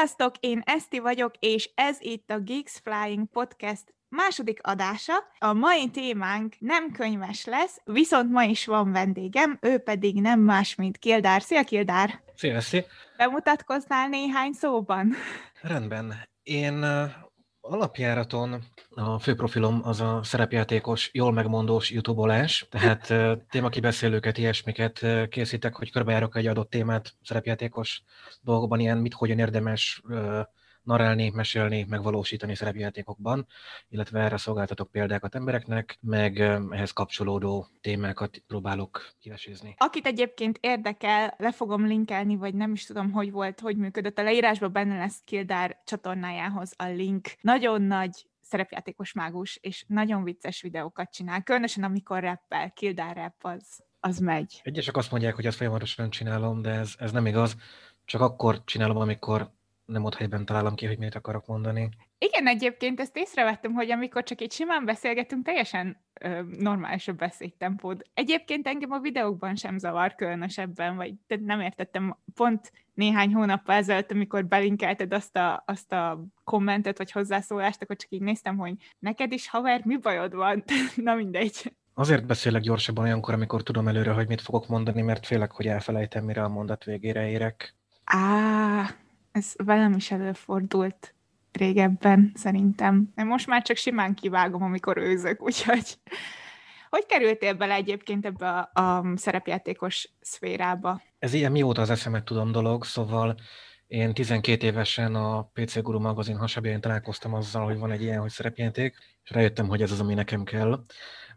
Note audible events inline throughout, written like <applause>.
Sziasztok, én Eszti vagyok, és ez itt a Geeks Flying Podcast második adása. A mai témánk nem könyves lesz, viszont ma is van vendégem, ő pedig nem más, mint Kildár. Szia, Kildár! Szia, Eszti! Bemutatkoznál néhány szóban? Rendben. Én alapjáraton a főprofilom az a szerepjátékos, jól megmondós youtubolás, tehát témakibeszélőket, ilyesmiket készítek, hogy körbejárok egy adott témát szerepjátékos dolgokban, ilyen mit, hogyan érdemes narálni, mesélni, megvalósítani szerepjátékokban, illetve erre szolgáltatok példákat embereknek, meg ehhez kapcsolódó témákat próbálok kivesézni. Akit egyébként érdekel, le fogom linkelni, vagy nem is tudom, hogy volt, hogy működött. A leírásban benne lesz Kildár csatornájához a link. Nagyon nagy szerepjátékos mágus, és nagyon vicces videókat csinál, különösen amikor rappel, Kildár rap az, az megy. Egyesek azt mondják, hogy ezt folyamatosan csinálom, de ez, ez nem igaz. Csak akkor csinálom, amikor nem ott helyben találom ki, hogy mit akarok mondani. Igen, egyébként ezt észrevettem, hogy amikor csak egy simán beszélgetünk, teljesen ö, normális a beszédtempód. Egyébként engem a videókban sem zavar különösebben, vagy nem értettem pont néhány hónappal ezelőtt, amikor belinkelted azt a, azt a kommentet, vagy hozzászólást, akkor csak így néztem, hogy neked is haver, mi bajod van? <laughs> Na mindegy. Azért beszélek gyorsabban olyankor, amikor tudom előre, hogy mit fogok mondani, mert félek, hogy elfelejtem, mire a mondat végére érek. Á, ez velem is előfordult régebben, szerintem. Most már csak simán kivágom, amikor őzök, úgyhogy... Hogy kerültél bele egyébként ebbe a, a szerepjátékos szférába? Ez ilyen mióta az eszemet tudom dolog, szóval én 12 évesen a PC Guru magazin hasabján találkoztam azzal, hogy van egy ilyen, hogy szerepjáték, és rájöttem, hogy ez az, ami nekem kell.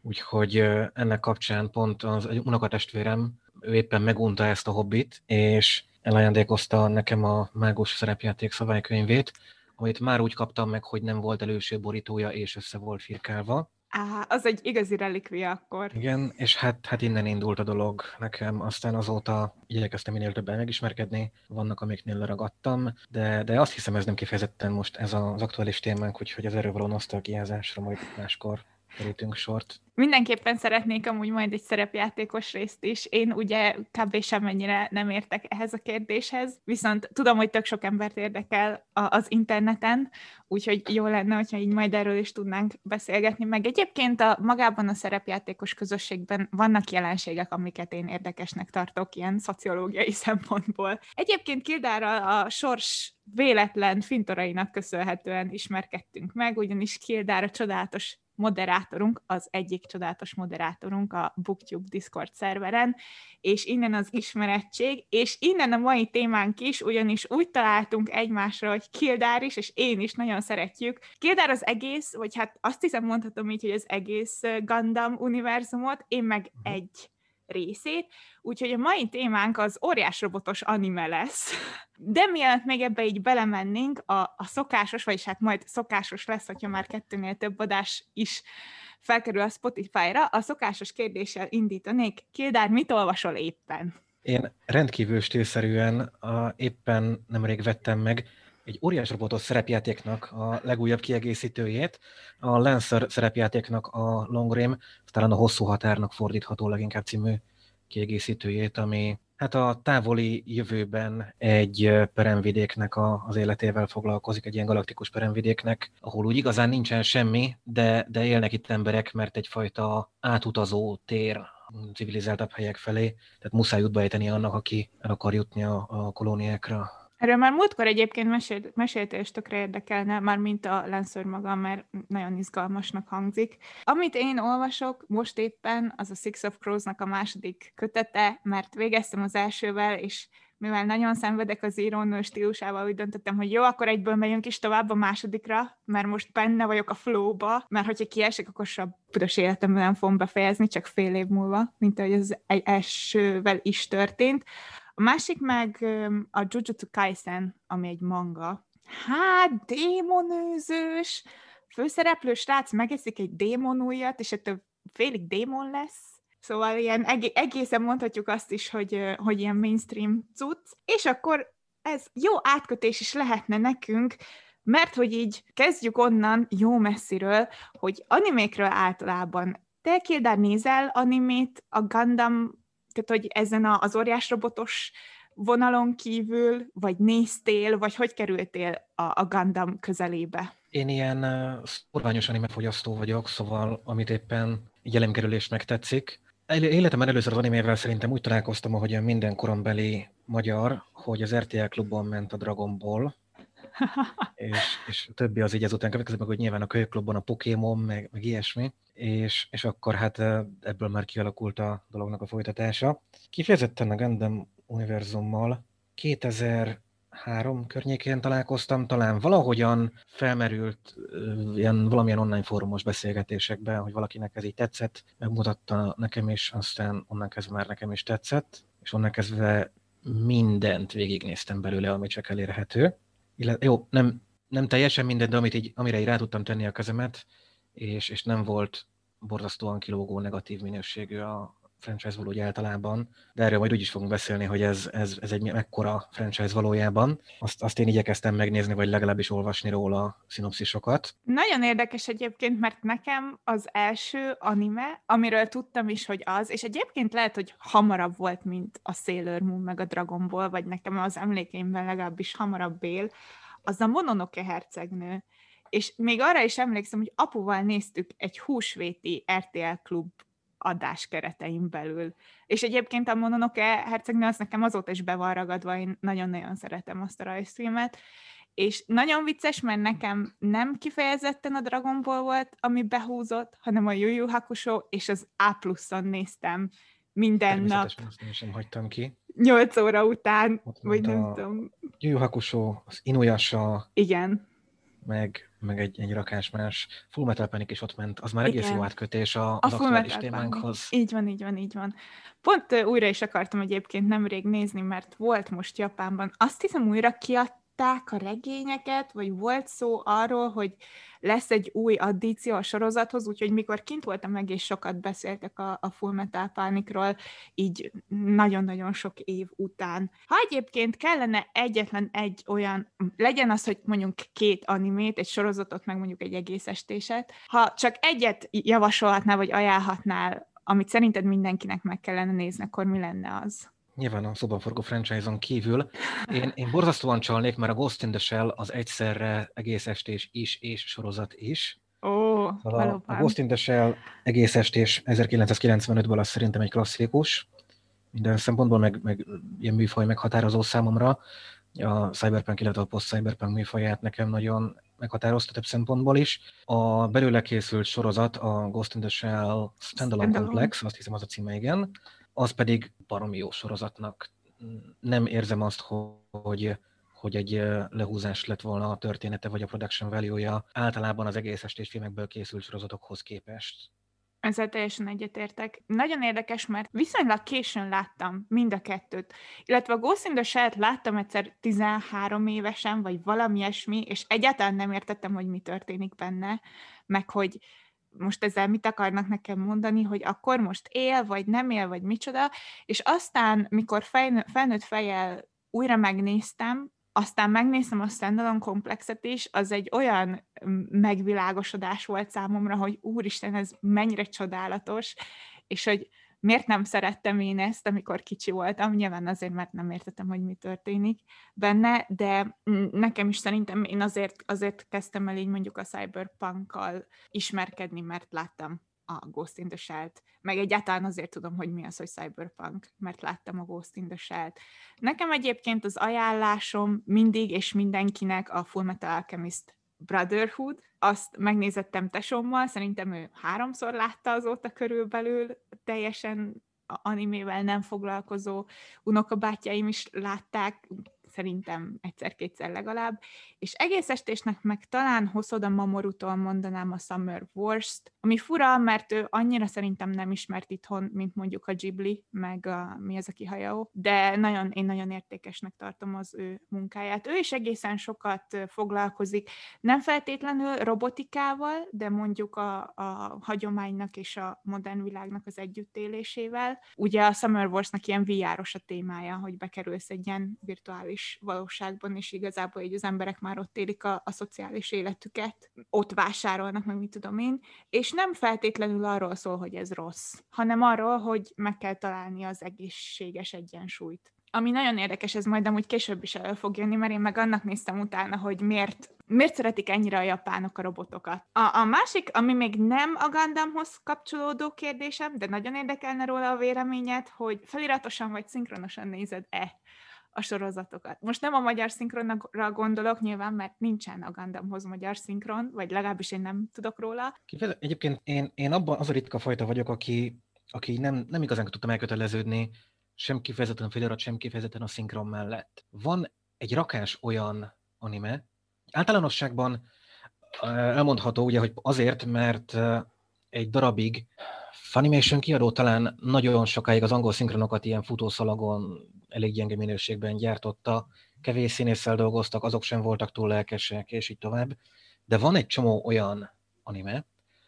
Úgyhogy ennek kapcsán pont az egy unokatestvérem, ő éppen megunta ezt a hobbit, és elajándékozta nekem a mágus szerepjáték szabálykönyvét, amit már úgy kaptam meg, hogy nem volt előső borítója, és össze volt firkálva. Á, az egy igazi relikvia akkor. Igen, és hát, hát innen indult a dolog nekem, aztán azóta igyekeztem minél többen megismerkedni, vannak, amiknél leragadtam, de, de azt hiszem ez nem kifejezetten most ez az aktuális témánk, úgyhogy az erről való nosztalgiázásra majd máskor kerítünk sort. Mindenképpen szeretnék amúgy majd egy szerepjátékos részt is. Én ugye kb. semmennyire nem értek ehhez a kérdéshez, viszont tudom, hogy tök sok embert érdekel az interneten, úgyhogy jó lenne, hogyha így majd erről is tudnánk beszélgetni. Meg egyébként a, magában a szerepjátékos közösségben vannak jelenségek, amiket én érdekesnek tartok, ilyen szociológiai <laughs> szempontból. Egyébként Kildára a sors véletlen fintorainak köszönhetően ismerkedtünk meg, ugyanis Kildár a csodálatos moderátorunk, az egyik csodálatos moderátorunk a BookTube Discord szerveren, és innen az ismerettség, és innen a mai témánk is, ugyanis úgy találtunk egymásra, hogy Kildár is, és én is nagyon szeretjük. Kildár az egész, vagy hát azt hiszem mondhatom így, hogy az egész Gundam univerzumot, én meg mhm. egy részét, úgyhogy a mai témánk az óriás robotos anime lesz. De mielőtt még ebbe így belemennénk, a, a szokásos, vagyis hát majd szokásos lesz, hogyha már kettőnél több adás is felkerül a Spotify-ra, a szokásos kérdéssel indítanék. Kildár, mit olvasol éppen? Én rendkívül stílszerűen a, éppen nemrég vettem meg egy óriás robotos szerepjátéknak a legújabb kiegészítőjét, a Lancer szerepjátéknak a Long Rim, talán a hosszú határnak fordítható leginkább című kiegészítőjét, ami hát a távoli jövőben egy peremvidéknek a, az életével foglalkozik, egy ilyen galaktikus peremvidéknek, ahol úgy igazán nincsen semmi, de, de élnek itt emberek, mert egyfajta átutazó tér civilizáltabb helyek felé, tehát muszáj útba ejteni annak, aki el akar jutni a, a kolóniákra. Erről már múltkor egyébként mesélt, mesélte, és tökre érdekelne, már mint a Lancer maga, mert nagyon izgalmasnak hangzik. Amit én olvasok most éppen, az a Six of Crows-nak a második kötete, mert végeztem az elsővel, és mivel nagyon szenvedek az írónő stílusával, úgy döntöttem, hogy jó, akkor egyből megyünk is tovább a másodikra, mert most benne vagyok a flowba, mert hogyha kiesek, akkor sem büdös életemben nem fogom befejezni, csak fél év múlva, mint ahogy az elsővel is történt. A másik meg a Jujutsu Kaisen, ami egy manga. Hát, démonőzős, főszereplő srác megeszik egy démonújat, és ettől félig démon lesz. Szóval ilyen egészen mondhatjuk azt is, hogy, hogy ilyen mainstream cucc. És akkor ez jó átkötés is lehetne nekünk, mert hogy így kezdjük onnan jó messziről, hogy animékről általában te Kildár nézel animét a Gundam tehát hogy ezen az óriás robotos vonalon kívül, vagy néztél, vagy hogy kerültél a, a Gundam közelébe? Én ilyen uh, szorványos animefogyasztó vagyok, szóval amit éppen így elemkerülés megtetszik. Életemben először az animével szerintem úgy találkoztam, ahogy minden korombeli magyar, hogy az RTL klubban ment a Dragon Ball, és, és a többi az így ezután következik, meg hogy nyilván a kölyöklubban a Pokémon, meg, meg ilyesmi, és, és akkor hát ebből már kialakult a dolognak a folytatása. Kifejezetten a Gundam univerzummal 2003 környékén találkoztam, talán valahogyan felmerült ilyen valamilyen online fórumos beszélgetésekben, hogy valakinek ez így tetszett, megmutatta nekem is, aztán onnan kezdve már nekem is tetszett, és onnan kezdve mindent végignéztem belőle, ami csak elérhető. Illet, jó, nem, nem teljesen minden, de amit így, amire így rá tudtam tenni a kezemet, és, és nem volt borzasztóan kilógó negatív minőségű a franchise való általában, de erről majd úgy is fogunk beszélni, hogy ez, ez, ez egy mekkora franchise valójában. Azt, azt én igyekeztem megnézni, vagy legalábbis olvasni róla szinopszisokat. Nagyon érdekes egyébként, mert nekem az első anime, amiről tudtam is, hogy az, és egyébként lehet, hogy hamarabb volt, mint a Sailor Moon meg a Dragon Ball, vagy nekem az emlékeimben legalábbis hamarabb él, az a Mononoke hercegnő. És még arra is emlékszem, hogy apuval néztük egy húsvéti RTL klub adás keretein belül. És egyébként a Mononoke hercegnő az nekem azóta is be van ragadva, én nagyon-nagyon szeretem azt a rajzfilmet, és nagyon vicces, mert nekem nem kifejezetten a Dragon Ball volt, ami behúzott, hanem a Yu Yu Hakusho, és az A pluszon néztem minden nap. Én sem hagytam ki. 8 óra után, Ott vagy nem tudom. Yu Yu Hakusho, az Inuyasha. Igen meg, meg egy, egy rakás más. Full Metal Panic is ott ment, az már egész Igen. jó átkötés a, az a aktuális témánkhoz. Így van, így van, így van. Pont újra is akartam egyébként nemrég nézni, mert volt most Japánban. Azt hiszem újra kiadt írták a regényeket, vagy volt szó arról, hogy lesz egy új addíció a sorozathoz, úgyhogy mikor kint voltam meg, és sokat beszéltek a, a Full Metal így nagyon-nagyon sok év után. Ha egyébként kellene egyetlen egy olyan, legyen az, hogy mondjuk két animét, egy sorozatot, meg mondjuk egy egész estéset, ha csak egyet javasolhatnál, vagy ajánlhatnál, amit szerinted mindenkinek meg kellene nézni, akkor mi lenne az? Nyilván a szobaforgó franchise-on kívül. Én, én borzasztóan csalnék, mert a Ghost in the Shell az egyszerre egész estés is és sorozat is. Ó, oh, a, a Ghost in the Shell egész estés 1995-ből az szerintem egy klasszikus. Minden szempontból, meg, meg ilyen műfaj meghatározó számomra. A Cyberpunk, illetve a post-Cyberpunk műfaját nekem nagyon meghatározta több szempontból is. A belőle készült sorozat, a Ghost in the Shell Standalone, Standalone. Complex, azt hiszem az a címe, igen az pedig baromi jó sorozatnak. Nem érzem azt, hogy, hogy egy lehúzás lett volna a története vagy a production value-ja általában az egész estés filmekből készült sorozatokhoz képest. Ezzel teljesen egyetértek. Nagyon érdekes, mert viszonylag későn láttam mind a kettőt. Illetve a Ghost in the Shell láttam egyszer 13 évesen, vagy valami ilyesmi, és egyáltalán nem értettem, hogy mi történik benne, meg hogy most ezzel mit akarnak nekem mondani, hogy akkor most él, vagy nem él, vagy micsoda, és aztán, mikor fejnő, felnőtt fejjel újra megnéztem, aztán megnéztem a standalone komplexet is, az egy olyan megvilágosodás volt számomra, hogy úristen, ez mennyire csodálatos, és hogy miért nem szerettem én ezt, amikor kicsi voltam, nyilván azért, mert nem értettem, hogy mi történik benne, de nekem is szerintem én azért, azért kezdtem el így mondjuk a cyberpunkkal ismerkedni, mert láttam a Ghost in the Shell-t, meg egyáltalán azért tudom, hogy mi az, hogy cyberpunk, mert láttam a Ghost in the Shell-t. Nekem egyébként az ajánlásom mindig és mindenkinek a Fullmetal Alchemist Brotherhood, azt megnézettem tesommal, szerintem ő háromszor látta azóta körülbelül, teljesen animével nem foglalkozó unokabátyáim is látták, szerintem egyszer-kétszer legalább, és egész estésnek meg talán Hosoda Mamorutól mondanám a Summer Wars-t, ami fura, mert ő annyira szerintem nem ismert itthon, mint mondjuk a Ghibli, meg a mi az, aki Hayao, de nagyon, én nagyon értékesnek tartom az ő munkáját. Ő is egészen sokat foglalkozik, nem feltétlenül robotikával, de mondjuk a, a hagyománynak és a modern világnak az együttélésével. Ugye a Summer Wars-nak ilyen vr a témája, hogy bekerülsz egy ilyen virtuális virtuális valóságban, és igazából így az emberek már ott élik a, a szociális életüket, ott vásárolnak, meg mit tudom én, és nem feltétlenül arról szól, hogy ez rossz, hanem arról, hogy meg kell találni az egészséges egyensúlyt. Ami nagyon érdekes, ez majd amúgy később is elő fog jönni, mert én meg annak néztem utána, hogy miért, miért szeretik ennyire a japánok a robotokat. A, a másik, ami még nem a Gundamhoz kapcsolódó kérdésem, de nagyon érdekelne róla a véleményed, hogy feliratosan vagy szinkronosan nézed-e a sorozatokat. Most nem a magyar szinkronra gondolok nyilván, mert nincsen a Gundamhoz magyar szinkron, vagy legalábbis én nem tudok róla. Egyébként én, én abban az a ritka fajta vagyok, aki, aki nem, nem igazán tudtam elköteleződni sem kifejezetten a felirat, sem kifejezetten a szinkron mellett. Van egy rakás olyan anime, általánosságban elmondható ugye, hogy azért, mert egy darabig Funimation kiadó talán nagyon sokáig az angol szinkronokat ilyen futószalagon elég gyenge minőségben gyártotta, kevés színésszel dolgoztak, azok sem voltak túl lelkesek, és így tovább. De van egy csomó olyan anime,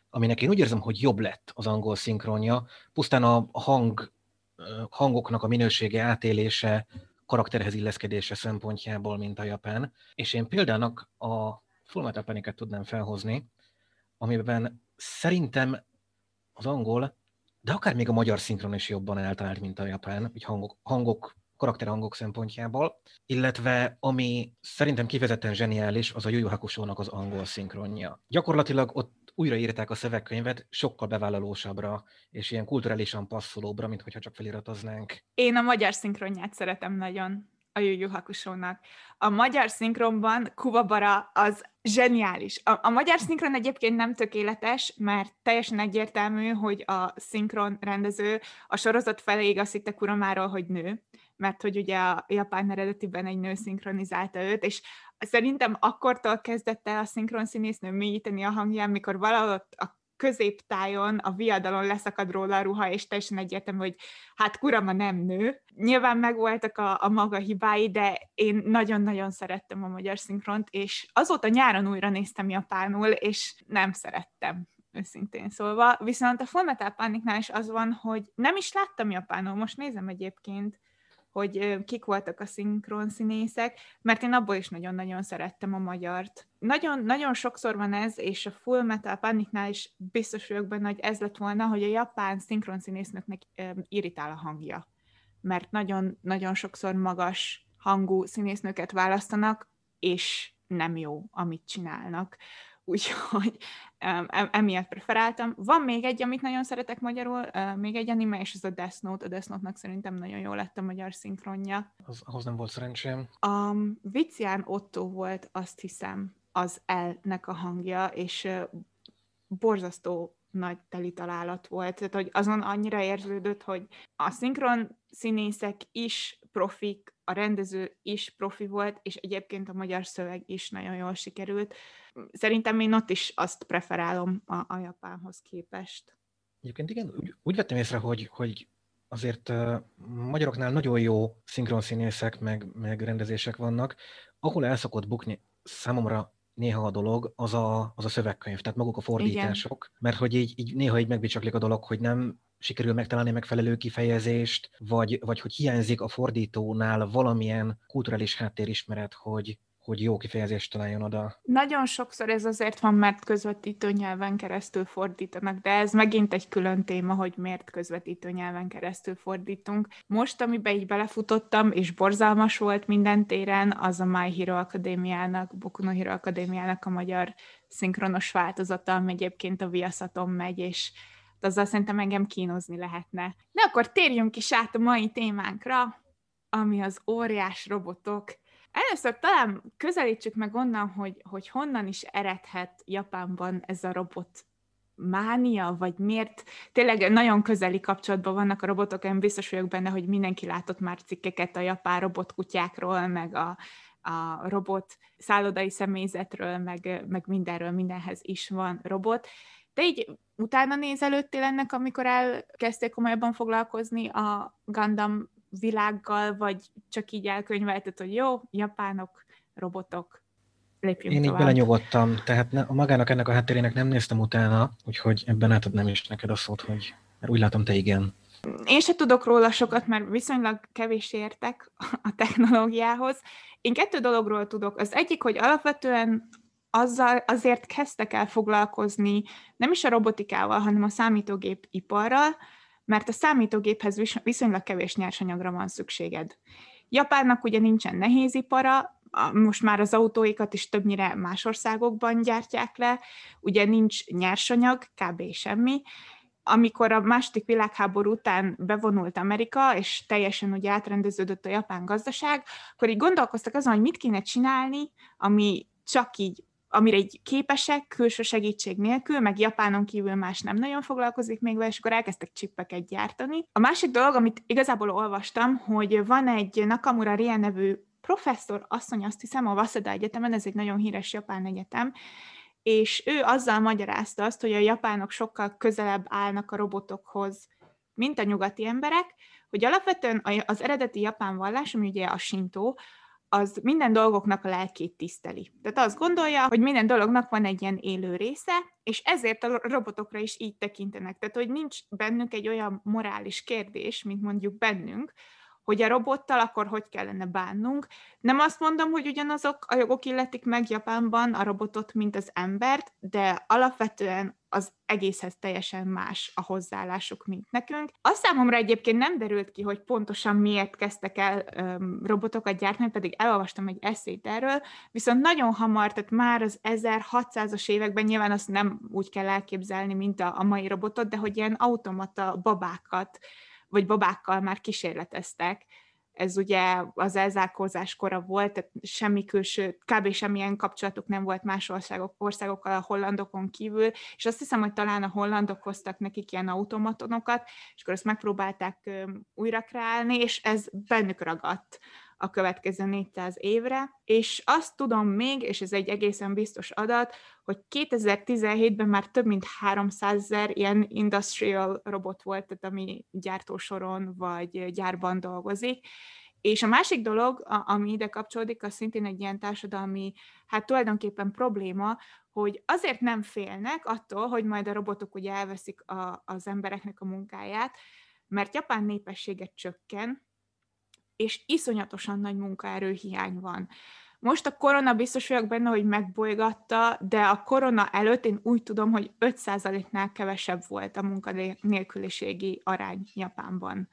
aminek én úgy érzem, hogy jobb lett az angol szinkronja, pusztán a hang, hangoknak a minősége, átélése, karakterhez illeszkedése szempontjából, mint a japán. És én példának a Fullmetal panic tudnám felhozni, amiben szerintem az angol, de akár még a magyar szinkron is jobban eltalált, mint a japán, hogy hangok, hangok karakterhangok szempontjából, illetve ami szerintem kifejezetten zseniális, az a Yu Yu az angol szinkronja. Gyakorlatilag ott újraírták a szövegkönyvet sokkal bevállalósabbra, és ilyen kulturálisan passzolóbbra, mint hogyha csak feliratoznánk. Én a magyar szinkronját szeretem nagyon a Yu Yu Hakusho-nak. A magyar szinkronban Kuvabara az zseniális. A, a magyar szinkron egyébként nem tökéletes, mert teljesen egyértelmű, hogy a szinkron rendező a sorozat feléig azt hitte Kuramáról, hogy nő, mert hogy ugye a japán eredetiben egy nő szinkronizálta őt, és szerintem akkortól kezdett el a szinkron színésznő mélyíteni a hangján, mikor valahol a középtájon, a viadalon leszakad róla a ruha, és teljesen egyértelmű, hogy hát Kurama nem nő. Nyilván megvoltak a, a maga hibái, de én nagyon-nagyon szerettem a magyar szinkront, és azóta nyáron újra néztem japánul, és nem szerettem őszintén szólva. Viszont a Fullmetal Panicnál is az van, hogy nem is láttam japánul, most nézem egyébként, hogy kik voltak a szinkron színészek, mert én abból is nagyon-nagyon szerettem a magyart. Nagyon, nagyon sokszor van ez, és a Full Metal Panicnál is biztos vagyok benne, hogy ez lett volna, hogy a japán szinkron színésznöknek irritál a hangja. Mert nagyon-nagyon sokszor magas hangú színésznőket választanak, és nem jó, amit csinálnak úgyhogy emiatt preferáltam. Van még egy, amit nagyon szeretek magyarul, még egy anime, és ez a Death Note. A Death Note-nak szerintem nagyon jó lett a magyar szinkronja. Az, ahhoz nem volt szerencsém. A Vicián Otto volt, azt hiszem, az L-nek a hangja, és borzasztó nagy teli találat volt. Tehát, hogy azon annyira érződött, hogy a szinkron színészek is profik, a rendező is profi volt, és egyébként a magyar szöveg is nagyon jól sikerült. Szerintem én ott is azt preferálom a, a japánhoz képest. Egyébként igen, úgy, úgy vettem észre, hogy, hogy azért uh, magyaroknál nagyon jó szinkronszínészek, meg, meg rendezések vannak, ahol el szokott bukni számomra néha a dolog, az a, az a szövegkönyv, tehát maguk a fordítások, Igen. mert hogy így, így néha így megbicsaklik a dolog, hogy nem sikerül megtalálni megfelelő kifejezést, vagy, vagy hogy hiányzik a fordítónál valamilyen kulturális háttérismeret, hogy, hogy jó kifejezést találjon oda. Nagyon sokszor ez azért van, mert közvetítő nyelven keresztül fordítanak, de ez megint egy külön téma, hogy miért közvetítő nyelven keresztül fordítunk. Most, amiben így belefutottam, és borzalmas volt minden téren, az a My Hero Akadémiának, Boku no Hero Akadémiának a magyar szinkronos változata, ami egyébként a Viaszaton megy, és azzal szerintem engem kínozni lehetne. De akkor térjünk is át a mai témánkra, ami az óriás robotok. Először talán közelítsük meg onnan, hogy, hogy honnan is eredhet Japánban ez a robot mánia, vagy miért tényleg nagyon közeli kapcsolatban vannak a robotok, én biztos vagyok benne, hogy mindenki látott már cikkeket a japán robotkutyákról, meg a, a robot szállodai személyzetről, meg, meg mindenről, mindenhez is van robot. De így utána nézelődtél ennek, amikor elkezdtél komolyabban foglalkozni a Gundam világgal, vagy csak így elkönyvelted, hogy jó, japánok, robotok, lépjünk Én tovább. így belenyugodtam, tehát ne, a magának ennek a háttérének nem néztem utána, úgyhogy ebben átadnám is neked a szót, hogy mert úgy látom, te igen. Én se tudok róla sokat, mert viszonylag kevés értek a technológiához. Én kettő dologról tudok. Az egyik, hogy alapvetően azzal azért kezdtek el foglalkozni nem is a robotikával, hanem a számítógép iparral, mert a számítógéphez viszonylag kevés nyersanyagra van szükséged. Japánnak ugye nincsen nehézipara, most már az autóikat is többnyire más országokban gyártják le, ugye nincs nyersanyag, kb. semmi, amikor a második világháború után bevonult Amerika, és teljesen ugye átrendeződött a japán gazdaság, akkor így gondolkoztak azon, hogy mit kéne csinálni, ami csak így amire így képesek, külső segítség nélkül, meg Japánon kívül más nem nagyon foglalkozik még vele, és akkor elkezdtek csippeket gyártani. A másik dolog, amit igazából olvastam, hogy van egy Nakamura Rie nevű professzor asszony, azt hiszem, a Waseda Egyetemen, ez egy nagyon híres japán egyetem, és ő azzal magyarázta azt, hogy a japánok sokkal közelebb állnak a robotokhoz, mint a nyugati emberek, hogy alapvetően az eredeti japán vallás, ami ugye a Shinto, az minden dolgoknak a lelkét tiszteli. Tehát azt gondolja, hogy minden dolognak van egy ilyen élő része, és ezért a robotokra is így tekintenek. Tehát, hogy nincs bennük egy olyan morális kérdés, mint mondjuk bennünk, hogy a robottal akkor hogy kellene bánnunk. Nem azt mondom, hogy ugyanazok a jogok illetik meg Japánban a robotot, mint az embert, de alapvetően az egészhez teljesen más a hozzáállásuk, mint nekünk. Azt számomra egyébként nem derült ki, hogy pontosan miért kezdtek el um, robotokat gyártani, pedig elolvastam egy eszét erről, viszont nagyon hamar, tehát már az 1600-as években nyilván azt nem úgy kell elképzelni, mint a, a mai robotot, de hogy ilyen automata babákat vagy babákkal már kísérleteztek. Ez ugye az elzárkózás kora volt, tehát semmi külső, kb. semmilyen kapcsolatuk nem volt más országok, országokkal a hollandokon kívül, és azt hiszem, hogy talán a hollandok hoztak nekik ilyen automatonokat, és akkor ezt megpróbálták újra kreálni, és ez bennük ragadt a következő 400 évre, és azt tudom még, és ez egy egészen biztos adat, hogy 2017-ben már több mint 300 ezer ilyen industrial robot volt, tehát ami gyártósoron vagy gyárban dolgozik, és a másik dolog, ami ide kapcsolódik, az szintén egy ilyen társadalmi, hát tulajdonképpen probléma, hogy azért nem félnek attól, hogy majd a robotok ugye elveszik a, az embereknek a munkáját, mert Japán népessége csökken, és iszonyatosan nagy munkaerő hiány van. Most a korona biztos vagyok benne, hogy megbolygatta, de a korona előtt én úgy tudom, hogy 5%-nál kevesebb volt a munkanélküliségi arány Japánban,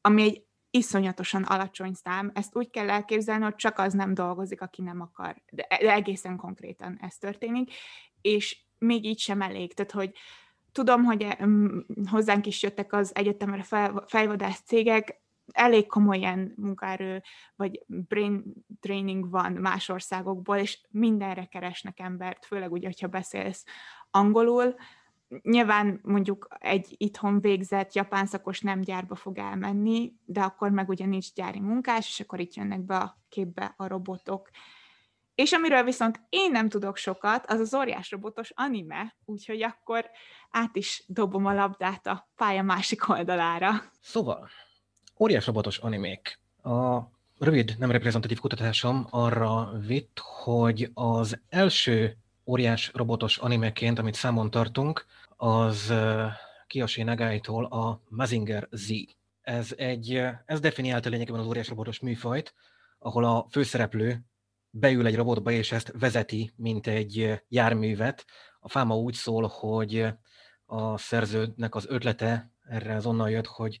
ami egy iszonyatosan alacsony szám. Ezt úgy kell elképzelni, hogy csak az nem dolgozik, aki nem akar. De, egészen konkrétan ez történik, és még így sem elég. Tehát, hogy tudom, hogy hozzánk is jöttek az egyetemre fejvadász cégek, elég komoly ilyen munkaerő, vagy brain training van más országokból, és mindenre keresnek embert, főleg úgy, hogyha beszélsz angolul. Nyilván mondjuk egy itthon végzett japán szakos nem gyárba fog elmenni, de akkor meg ugye nincs gyári munkás, és akkor itt jönnek be a képbe a robotok. És amiről viszont én nem tudok sokat, az az óriás robotos anime, úgyhogy akkor át is dobom a labdát a pálya másik oldalára. Szóval, óriás robotos animék. A rövid, nem reprezentatív kutatásom arra vitt, hogy az első óriás robotos animeként, amit számon tartunk, az Kiyoshi Nagai-tól a Mazinger Z. Ez, egy, ez definiálta lényegében az óriás robotos műfajt, ahol a főszereplő beül egy robotba, és ezt vezeti, mint egy járművet. A fáma úgy szól, hogy a szerzőnek az ötlete erre az onnan jött, hogy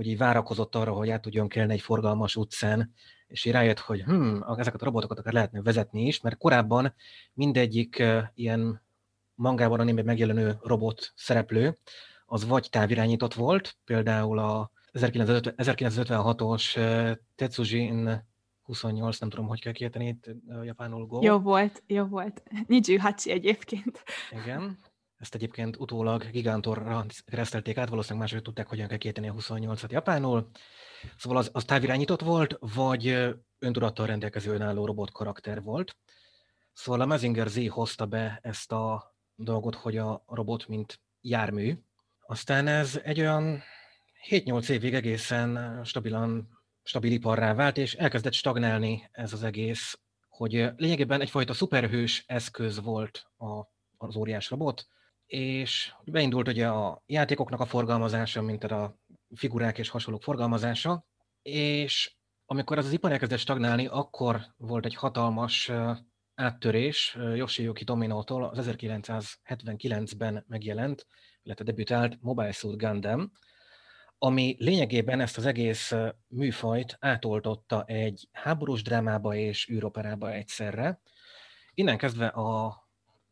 hogy így várakozott arra, hogy át tudjon kelni egy forgalmas utcán, és így rájött, hogy hm, ezeket a robotokat akár lehetne vezetni is, mert korábban mindegyik ilyen mangában anime megjelenő robot szereplő, az vagy távirányított volt, például a 1956-os uh, Tetsujin 28, nem tudom, hogy kell kiejteni itt japánul Go. Jó volt, jó volt. Niju Hachi egyébként. Igen, ezt egyébként utólag Gigantorra keresztelték át, valószínűleg mások tudták, hogyan kell kéteni a 28-at japánul. Szóval az, az távirányított volt, vagy öntudattal rendelkező önálló robot karakter volt. Szóval a Mazinger Z hozta be ezt a dolgot, hogy a robot mint jármű. Aztán ez egy olyan 7-8 évig egészen stabilan, stabil iparrá vált, és elkezdett stagnálni ez az egész, hogy lényegében egyfajta szuperhős eszköz volt a, az óriás robot, és beindult ugye a játékoknak a forgalmazása, mint a figurák és hasonlók forgalmazása, és amikor az az ipar elkezdett stagnálni, akkor volt egy hatalmas áttörés Yoshiyuki Tomino-tól, az 1979-ben megjelent, illetve debütált Mobile Suit Gundam, ami lényegében ezt az egész műfajt átoltotta egy háborús drámába és űroperába egyszerre. Innen kezdve a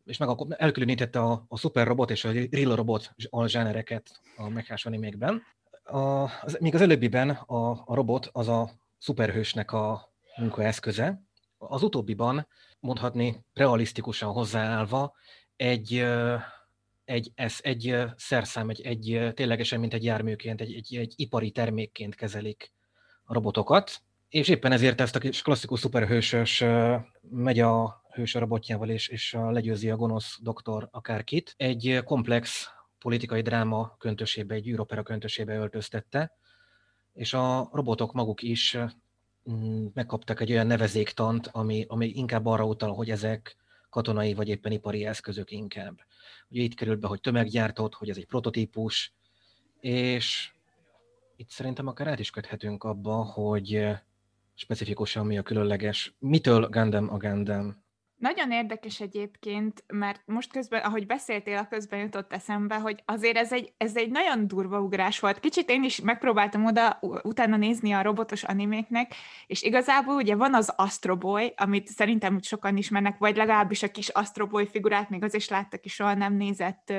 és meg elkülönítette a, a szuperrobot és a real robot alzsánereket a mechás animékben. A, az, míg az előbbiben a, a robot az a szuperhősnek a munkaeszköze, az utóbbiban mondhatni realisztikusan hozzáállva egy egy, ez egy szerszám, egy, egy ténylegesen, mint egy járműként, egy, egy, egy ipari termékként kezelik a robotokat, és éppen ezért ezt a klasszikus szuperhősös megy a hős a robotjával, és, és legyőzi a gonosz doktor akárkit. Egy komplex politikai dráma köntösébe, egy űropera köntösébe öltöztette, és a robotok maguk is mm, megkaptak egy olyan nevezéktant, ami, ami inkább arra utal, hogy ezek katonai vagy éppen ipari eszközök inkább. Ugye itt került be, hogy tömeggyártott, hogy ez egy prototípus, és itt szerintem akár át is köthetünk abba, hogy specifikusan mi a különleges, mitől Gundam a Gundam. Nagyon érdekes egyébként, mert most közben, ahogy beszéltél, a közben jutott eszembe, hogy azért ez egy, ez egy nagyon durva ugrás volt. Kicsit én is megpróbáltam oda utána nézni a robotos animéknek, és igazából ugye van az Astro Boy, amit szerintem sokan ismernek, vagy legalábbis a kis Astro Boy figurát még az is láttak, és soha nem nézett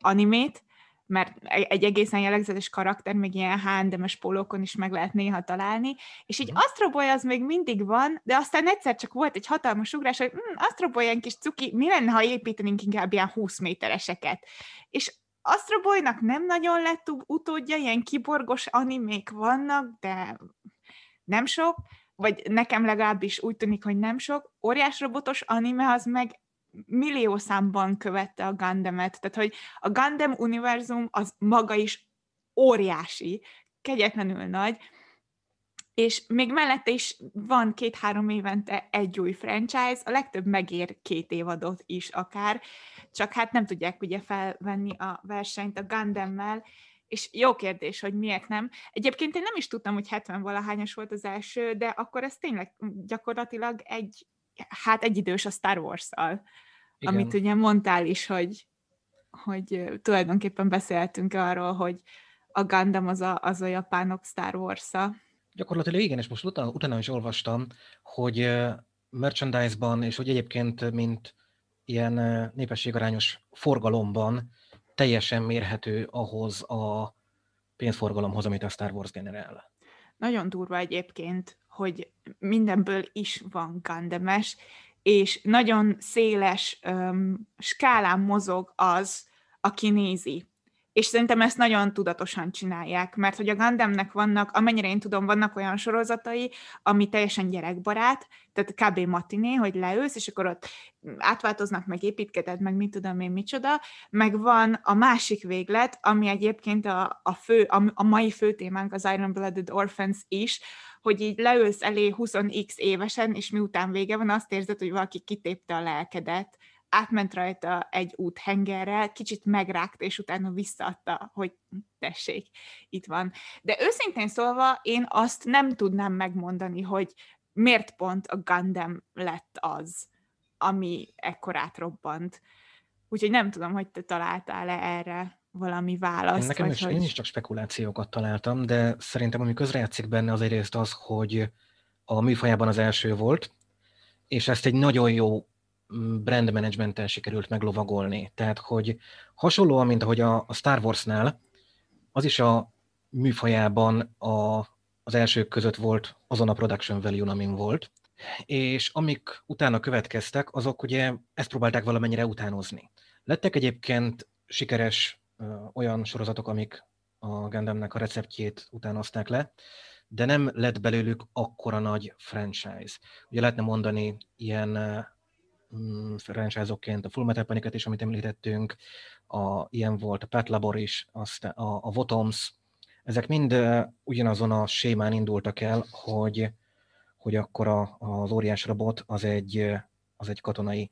animét, mert egy egészen jellegzetes karakter, még ilyen H&M-es pólókon is meg lehet néha találni, és így uh-huh. Astro Boy az még mindig van, de aztán egyszer csak volt egy hatalmas ugrás, hogy hm, Astro Boy ilyen kis cuki, mi lenne, ha építenénk inkább ilyen 20 métereseket? És Astro Boynak nem nagyon lett utódja, ilyen kiborgos animék vannak, de nem sok, vagy nekem legalábbis úgy tűnik, hogy nem sok. Óriás robotos anime az meg millió számban követte a Gundamet, tehát hogy a Gundam univerzum az maga is óriási, kegyetlenül nagy, és még mellette is van két-három évente egy új franchise, a legtöbb megér két évadot is akár, csak hát nem tudják ugye felvenni a versenyt a Gundam-mel, és jó kérdés, hogy miért nem. Egyébként én nem is tudtam, hogy 70 valahányos volt az első, de akkor ez tényleg gyakorlatilag egy hát egyidős a Star Wars-szal, Igen. amit ugye mondtál is, hogy, hogy tulajdonképpen beszéltünk arról, hogy a Gundam az a, az a japánok Star Wars-a. Gyakorlatilag igen, és most utána, utána is olvastam, hogy merchandise-ban, és hogy egyébként, mint ilyen népességarányos forgalomban teljesen mérhető ahhoz a pénzforgalomhoz, amit a Star Wars generál. Nagyon durva egyébként, hogy mindenből is van Gandemes, és nagyon széles um, skálán mozog az, aki nézi. És szerintem ezt nagyon tudatosan csinálják, mert hogy a Gundamnek vannak, amennyire én tudom, vannak olyan sorozatai, ami teljesen gyerekbarát, tehát kb. matiné, hogy leülsz, és akkor ott átváltoznak, meg építkeded, meg mit tudom én micsoda, meg van a másik véglet, ami egyébként a, a, fő, a, a mai fő témánk, az Iron Blooded Orphans is, hogy így leülsz elé 20x évesen, és miután vége van, azt érzed, hogy valaki kitépte a lelkedet, átment rajta egy út hengerrel, kicsit megrágta, és utána visszaadta, hogy tessék, itt van. De őszintén szólva, én azt nem tudnám megmondani, hogy miért pont a Gundam lett az, ami ekkorát robbant. Úgyhogy nem tudom, hogy te találtál-e erre valami választ. Nekem vagy is, hogy... én is csak spekulációkat találtam, de szerintem ami közrejátszik benne az egyrészt az, hogy a műfajában az első volt, és ezt egy nagyon jó mm, brand managementtel sikerült meglovagolni. Tehát, hogy hasonlóan, mint ahogy a, a Star Warsnál, az is a műfajában a, az elsők között volt azon a production value amin volt, és amik utána következtek, azok ugye ezt próbálták valamennyire utánozni. Lettek egyébként sikeres olyan sorozatok, amik a Gundamnek a receptjét utánozták le, de nem lett belőlük akkora nagy franchise. Ugye lehetne mondani ilyen mm, franchise-okként a Full Metal Panic is, amit említettünk, a, ilyen volt a Pet Labor is, aztán a, a Votoms, ezek mind ugyanazon a sémán indultak el, hogy, hogy akkor a, az óriás robot az egy, az egy katonai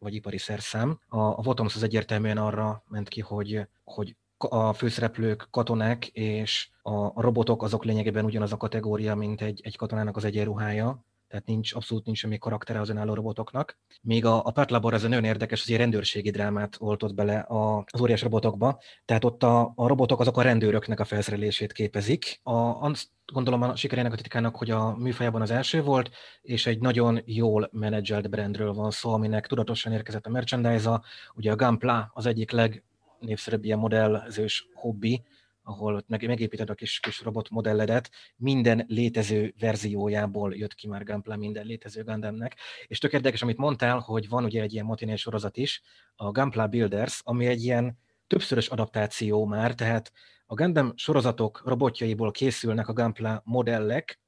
vagy ipari szerszám. A, a Votoms az egyértelműen arra ment ki, hogy, hogy a főszereplők katonák, és a, robotok azok lényegében ugyanaz a kategória, mint egy, egy katonának az egyenruhája, tehát nincs, abszolút nincs semmi karaktere az önálló robotoknak. Még a, a Labor az nagyon érdekes, hogy egy rendőrségi drámát oltott bele a, az óriás robotokba, tehát ott a, a robotok azok a rendőröknek a felszerelését képezik. A, azt gondolom a sikerének a titkának, hogy a műfajában az első volt, és egy nagyon jól menedzselt brandről van szó, aminek tudatosan érkezett a merchandise-a. Ugye a Gunpla az egyik legnépszerűbb ilyen modellzős hobbi, ahol meg, megépíted a kis, kis robot modelledet, minden létező verziójából jött ki már Gunpla minden létező Gundamnek. És tök érdekes, amit mondtál, hogy van ugye egy ilyen matiné sorozat is, a Gunpla Builders, ami egy ilyen többszörös adaptáció már, tehát a Gundam sorozatok robotjaiból készülnek a Gunpla modellek,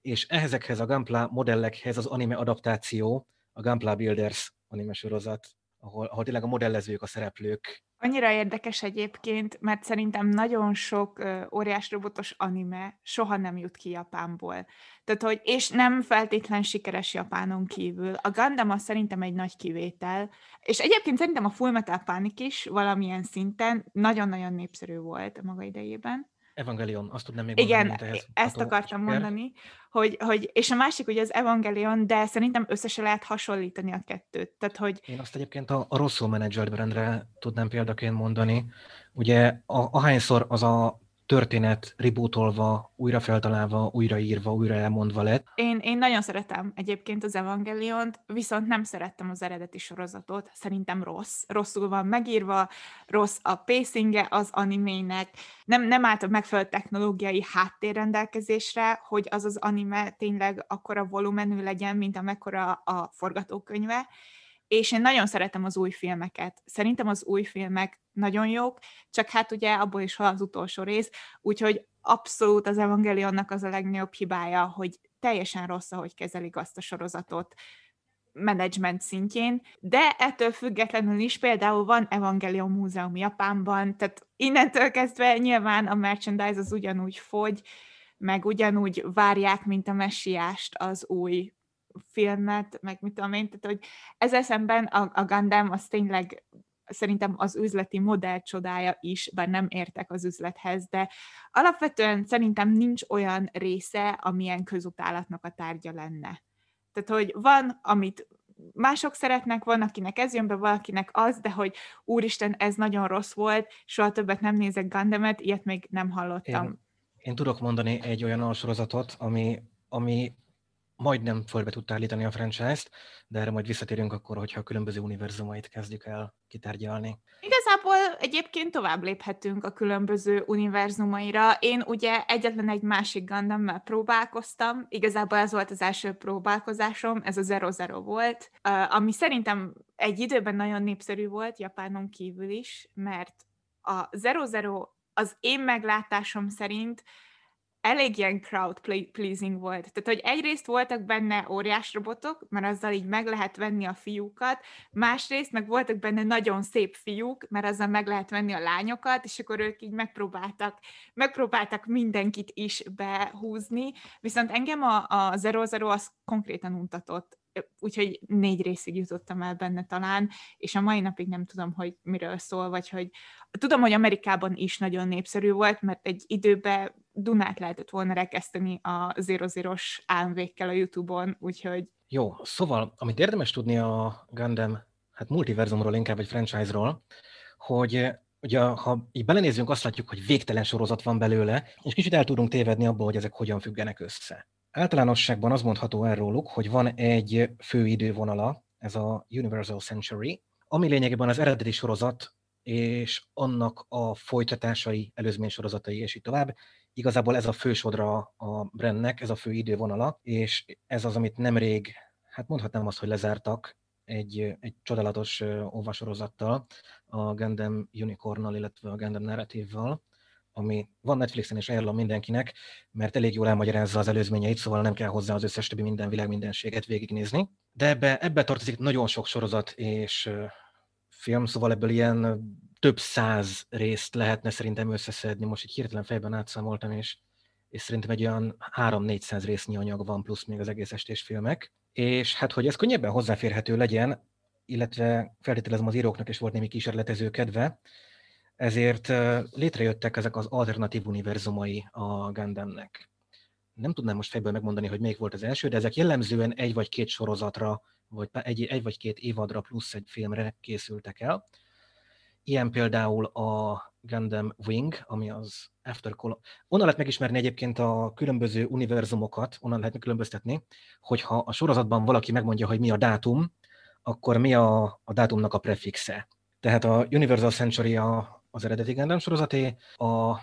és ehhezekhez a Gunpla modellekhez az anime adaptáció, a Gunpla Builders anime sorozat, ahol, ahol tényleg a modellezők, a szereplők Annyira érdekes egyébként, mert szerintem nagyon sok óriás robotos anime soha nem jut ki Japánból. Tehát, hogy, és nem feltétlen sikeres Japánon kívül. A Gundam az szerintem egy nagy kivétel, és egyébként szerintem a Full Metal Panic is valamilyen szinten nagyon-nagyon népszerű volt a maga idejében. Evangelion, azt tudnám még Igen, mondani, ehhez ezt akartam siker. mondani, hogy, hogy, és a másik ugye az Evangelion, de szerintem összesen lehet hasonlítani a kettőt. Tehát, hogy... Én azt egyébként a, a rosszul menedzselt brandre tudnám példaként mondani. Ugye a, ahányszor az a történet rebootolva, újra feltalálva, újraírva, újra elmondva lett. Én, én nagyon szeretem egyébként az Evangeliont, viszont nem szerettem az eredeti sorozatot. Szerintem rossz. Rosszul van megírva, rossz a pacingje az animének, nem, nem állt a megfelelő technológiai háttérrendelkezésre, hogy az az anime tényleg akkora volumenű legyen, mint amekkora a forgatókönyve, és én nagyon szeretem az új filmeket. Szerintem az új filmek nagyon jók, csak hát ugye abból is az utolsó rész, úgyhogy abszolút az Evangelionnak az a legnagyobb hibája, hogy teljesen rossz, ahogy kezelik azt a sorozatot management szintjén, de ettől függetlenül is például van Evangelion Múzeum Japánban, tehát innentől kezdve nyilván a merchandise az ugyanúgy fogy, meg ugyanúgy várják, mint a messiást az új filmet, meg mit tudom én, tehát hogy ezzel szemben a, a Gundam az tényleg szerintem az üzleti modell csodája is, bár nem értek az üzlethez, de alapvetően szerintem nincs olyan része, amilyen közutálatnak a tárgya lenne. Tehát, hogy van, amit mások szeretnek, van, akinek ez jön be, valakinek az, de hogy úristen, ez nagyon rossz volt, soha többet nem nézek Gundamet, ilyet még nem hallottam. Én, én tudok mondani egy olyan alsorozatot, ami, ami majdnem fölbe tudta állítani a franchise-t, de erre majd visszatérünk akkor, hogyha a különböző univerzumait kezdjük el kitárgyalni. Igazából egyébként tovább léphetünk a különböző univerzumaira. Én ugye egyetlen egy másik Gundam-mel próbálkoztam, igazából ez volt az első próbálkozásom, ez a Zero Zero volt, ami szerintem egy időben nagyon népszerű volt, Japánon kívül is, mert a Zero Zero az én meglátásom szerint elég ilyen crowd pleasing volt. Tehát, hogy egyrészt voltak benne óriás robotok, mert azzal így meg lehet venni a fiúkat, másrészt meg voltak benne nagyon szép fiúk, mert azzal meg lehet venni a lányokat, és akkor ők így megpróbáltak, megpróbáltak mindenkit is behúzni, viszont engem a, a Zero Zero az konkrétan untatott úgyhogy négy részig jutottam el benne talán, és a mai napig nem tudom, hogy miről szól, vagy hogy tudom, hogy Amerikában is nagyon népszerű volt, mert egy időben Dunát lehetett volna rekeszteni a zero-zéros álmvékkel a Youtube-on, úgyhogy... Jó, szóval, amit érdemes tudni a Gundam, hát multiverzumról, inkább egy franchise-ról, hogy ugye, ha így belenézzünk, azt látjuk, hogy végtelen sorozat van belőle, és kicsit el tudunk tévedni abból, hogy ezek hogyan függenek össze. Általánosságban az mondható erróluk, hogy van egy fő idővonala, ez a Universal Century, ami lényegében az eredeti sorozat és annak a folytatásai, előzmény sorozatai, és így tovább. Igazából ez a fő sodra a brandnek, ez a fő idővonala, és ez az, amit nemrég, hát mondhatnám azt, hogy lezártak egy, egy csodálatos olvasorozattal, a Gundam Unicornnal, illetve a Gundam narratívval, ami van Netflixen és ajánlom mindenkinek, mert elég jól elmagyarázza az előzményeit, szóval nem kell hozzá az összes többi minden világ mindenséget végignézni. De ebbe, ebbe tartozik nagyon sok sorozat és film, szóval ebből ilyen több száz részt lehetne szerintem összeszedni. Most egy hirtelen fejben átszámoltam, és, és szerintem egy olyan 3-400 résznyi anyag van, plusz még az egész estés filmek. És hát, hogy ez könnyebben hozzáférhető legyen, illetve feltételezem az íróknak is volt némi kísérletező kedve, ezért létrejöttek ezek az alternatív univerzumai a Gundamnek. nem tudnám most fejből megmondani, hogy melyik volt az első, de ezek jellemzően egy vagy két sorozatra, vagy egy, egy vagy két évadra plusz egy filmre készültek el. Ilyen például a Gundam Wing, ami az After Call. Onnan lehet megismerni egyébként a különböző univerzumokat, onnan lehet megkülönböztetni, hogyha a sorozatban valaki megmondja, hogy mi a dátum, akkor mi a, a dátumnak a prefixe. Tehát a Universal Century a, az eredeti Gundam sorozaté, a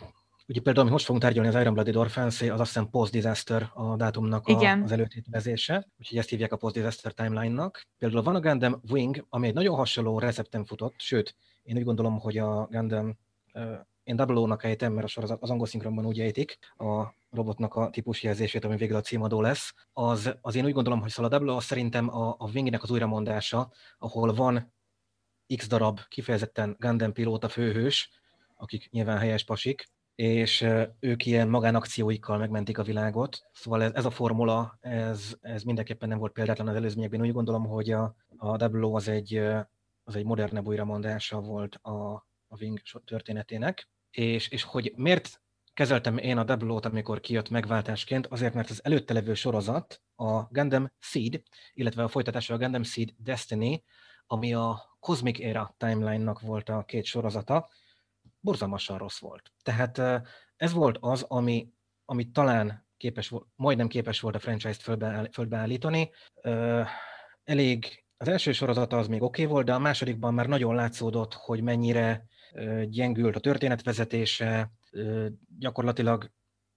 Ugye például, amit most fogunk tárgyalni, az Iron Blooded Orphans, az azt hiszem post-disaster a dátumnak a, az előtételezése, úgyhogy ezt hívják a post-disaster timeline-nak. Például van a Gundam Wing, ami egy nagyon hasonló recepten futott, sőt, én úgy gondolom, hogy a Gundam én Double nak ejtem, mert a sorozat az angol szinkronban úgy ejtik a robotnak a típusjelzését, ami végül a címadó lesz, az, az én úgy gondolom, hogy szóval a Double az szerintem a, a Wingnek az újramondása, ahol van x darab kifejezetten Gundam pilóta főhős, akik nyilván helyes pasik, és ők ilyen magánakcióikkal megmentik a világot. Szóval ez, ez a formula, ez, ez mindenképpen nem volt példátlan az előzményekben. Úgy gondolom, hogy a, a Double az egy, az egy modernebb újramondása volt a, a Wing történetének. És, és hogy miért kezeltem én a double amikor kijött megváltásként, azért, mert az előtte levő sorozat, a Gundam Seed, illetve a folytatása a Gundam Seed Destiny, ami a Cosmic Era timeline-nak volt a két sorozata, borzalmasan rossz volt. Tehát ez volt az, ami, ami talán képes majdnem képes volt a franchise-t fölbeállítani. Elég, az első sorozata az még oké okay volt, de a másodikban már nagyon látszódott, hogy mennyire gyengült a történetvezetése, gyakorlatilag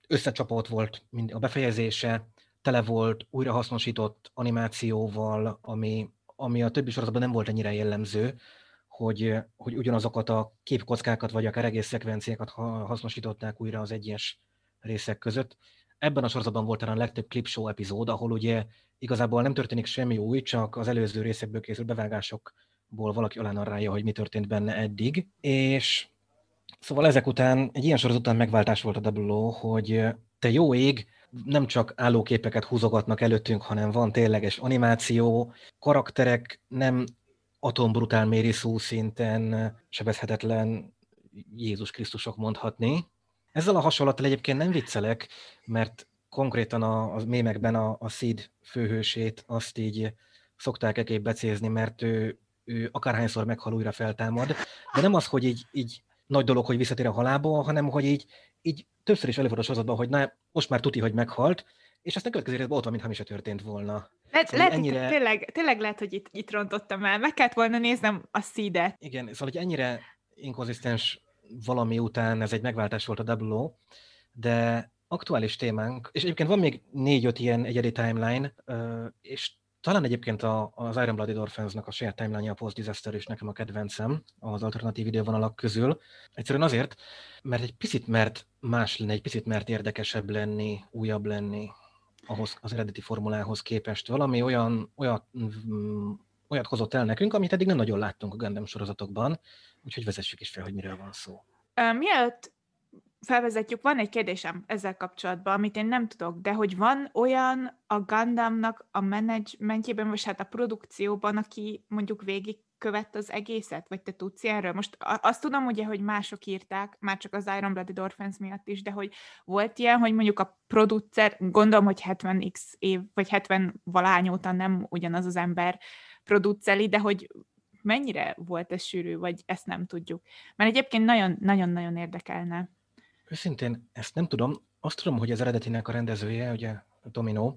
összecsapott volt a befejezése, tele volt újrahasznosított animációval, ami, ami a többi sorozatban nem volt ennyire jellemző, hogy, hogy ugyanazokat a képkockákat, vagy akár egész szekvenciákat hasznosították újra az egyes részek között. Ebben a sorozatban volt talán a legtöbb clipshow epizód, ahol ugye igazából nem történik semmi új, csak az előző részekből készült bevágásokból valaki alá narrálja, hogy mi történt benne eddig. És szóval ezek után, egy ilyen sorozat után megváltás volt a Double hogy te jó ég, nem csak állóképeket húzogatnak előttünk, hanem van tényleges animáció, karakterek nem atombrutál méri szó szinten sebezhetetlen Jézus Krisztusok mondhatni. Ezzel a hasonlattal egyébként nem viccelek, mert konkrétan a, a mémekben a, a Sid főhősét azt így szokták ekép becézni, mert ő, ő akárhányszor meghal, újra feltámad. De nem az, hogy így, így nagy dolog, hogy visszatér a halából, hanem hogy így, így többször is előfordul a sorozatban, hogy na, most már tuti, hogy meghalt, és aztán következő részben ott van, mintha mi se történt volna. Le- szóval lehet, ennyire... tényleg, tényleg lehet, hogy itt, itt rontottam el. Meg kellett volna néznem a szídet. Igen, szóval, hogy ennyire inkonzisztens valami után ez egy megváltás volt a Double de aktuális témánk, és egyébként van még négy-öt ilyen egyedi timeline, és talán egyébként a, az Iron Blooded Orphans-nak a saját timeline a Post Disaster is nekem a kedvencem az alternatív idővonalak közül. Egyszerűen azért, mert egy picit mert más lenne, egy picit mert érdekesebb lenni, újabb lenni ahhoz az eredeti formulához képest. Valami olyan, olyat, mm, olyat hozott el nekünk, amit eddig nem nagyon láttunk a Gundam sorozatokban, úgyhogy vezessük is fel, hogy miről van szó. Mielőtt felvezetjük, van egy kérdésem ezzel kapcsolatban, amit én nem tudok, de hogy van olyan a Gundamnak a menedzsmentjében, vagy hát a produkcióban, aki mondjuk végig követ az egészet, vagy te tudsz ilyenről? Most azt tudom ugye, hogy mások írták, már csak az Iron Blooded Orphans miatt is, de hogy volt ilyen, hogy mondjuk a producer, gondolom, hogy 70x év, vagy 70 valány óta nem ugyanaz az ember produceri, de hogy mennyire volt ez sűrű, vagy ezt nem tudjuk. Mert egyébként nagyon-nagyon érdekelne. Őszintén ezt nem tudom. Azt tudom, hogy az eredetinek a rendezője, ugye Domino,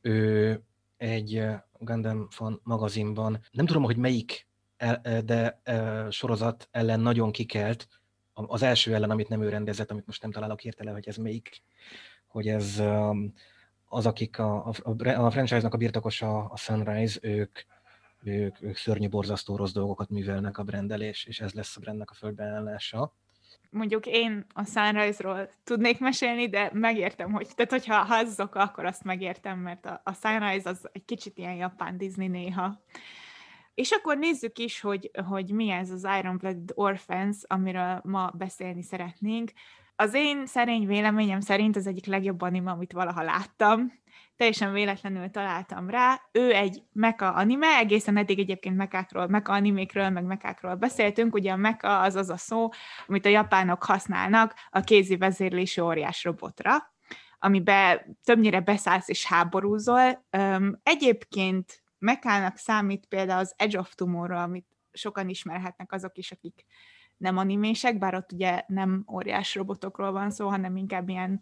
ő egy Gundam fan magazinban, nem tudom, hogy melyik de sorozat ellen nagyon kikelt, az első ellen, amit nem ő rendezett, amit most nem találok hirtelen, hogy ez melyik, hogy ez az, akik a, a, a franchise-nak a birtokosa, a Sunrise, ők, ők, ők szörnyű, borzasztó rossz dolgokat művelnek a brendelés, és ez lesz a brandnek a földbeállása. Mondjuk én a Sunrise-ról tudnék mesélni, de megértem, hogy, tehát hogyha ha azok, akkor azt megértem, mert a, a Sunrise az egy kicsit ilyen japán Disney néha. És akkor nézzük is, hogy, hogy mi ez az Iron Blooded Orphans, amiről ma beszélni szeretnénk. Az én szerény véleményem szerint az egyik legjobb anime, amit valaha láttam. Teljesen véletlenül találtam rá. Ő egy mecha anime, egészen eddig egyébként mekákról, mecha animékről, meg mekákról beszéltünk. Ugye a mecha az az a szó, amit a japánok használnak a kézi vezérlési óriás robotra amiben többnyire beszállsz és háborúzol. Egyébként Mekának számít például az Edge of Tomorrow, amit sokan ismerhetnek azok is, akik nem animések, bár ott ugye nem óriás robotokról van szó, hanem inkább ilyen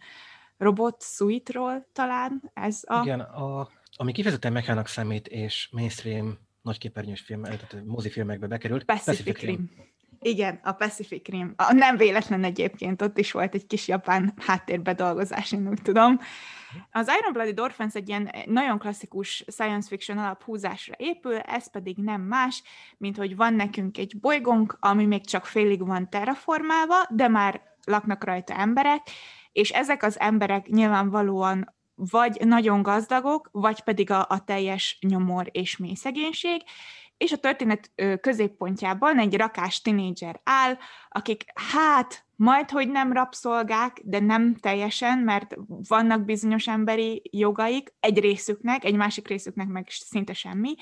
robot suite-ról talán ez a... Igen, a, ami kifejezetten Mekának számít, és mainstream nagyképernyős film, tehát mozifilmekbe bekerült. Pacific, Pacific Rim. Rim. Igen, a Pacific Rim. A, nem véletlen egyébként, ott is volt egy kis japán háttérbedolgozás, én úgy tudom. Az Iron Blooded Orphans egy ilyen nagyon klasszikus science fiction alaphúzásra épül, ez pedig nem más, mint hogy van nekünk egy bolygónk, ami még csak félig van terraformálva, de már laknak rajta emberek, és ezek az emberek nyilvánvalóan vagy nagyon gazdagok, vagy pedig a, a teljes nyomor és mély szegénység, és a történet középpontjában egy rakás tinédzser áll, akik hát majd, hogy nem rabszolgák, de nem teljesen, mert vannak bizonyos emberi jogaik, egy részüknek, egy másik részüknek meg szinte semmi,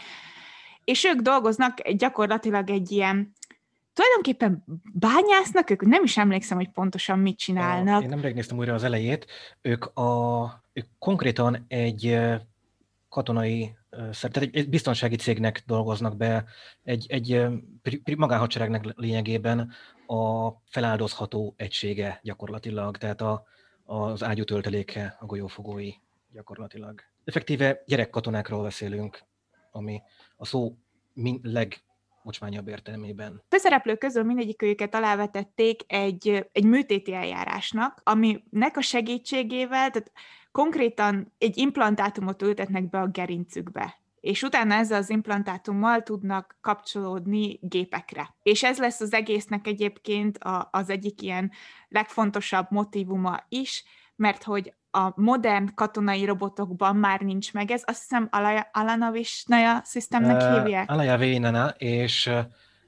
és ők dolgoznak gyakorlatilag egy ilyen tulajdonképpen bányásznak, ők nem is emlékszem, hogy pontosan mit csinálnak. Én nem néztem újra az elejét, ők, a, ők konkrétan egy katonai, tehát egy, biztonsági cégnek dolgoznak be, egy, egy magánhadseregnek lényegében a feláldozható egysége gyakorlatilag, tehát a, az ágyútölteléke, a golyófogói gyakorlatilag. Effektíve gyerekkatonákról beszélünk, ami a szó min, leg mocsmányabb értelmében. Főszereplők közül mindegyik őket alávetették egy, egy műtéti eljárásnak, aminek a segítségével, tehát konkrétan egy implantátumot ültetnek be a gerincükbe és utána ezzel az implantátummal tudnak kapcsolódni gépekre. És ez lesz az egésznek egyébként a, az egyik ilyen legfontosabb motivuma is, mert hogy a modern katonai robotokban már nincs meg ez. Azt hiszem Alana Visnaya Systemnek uh, hívják. Alaya Vénana, és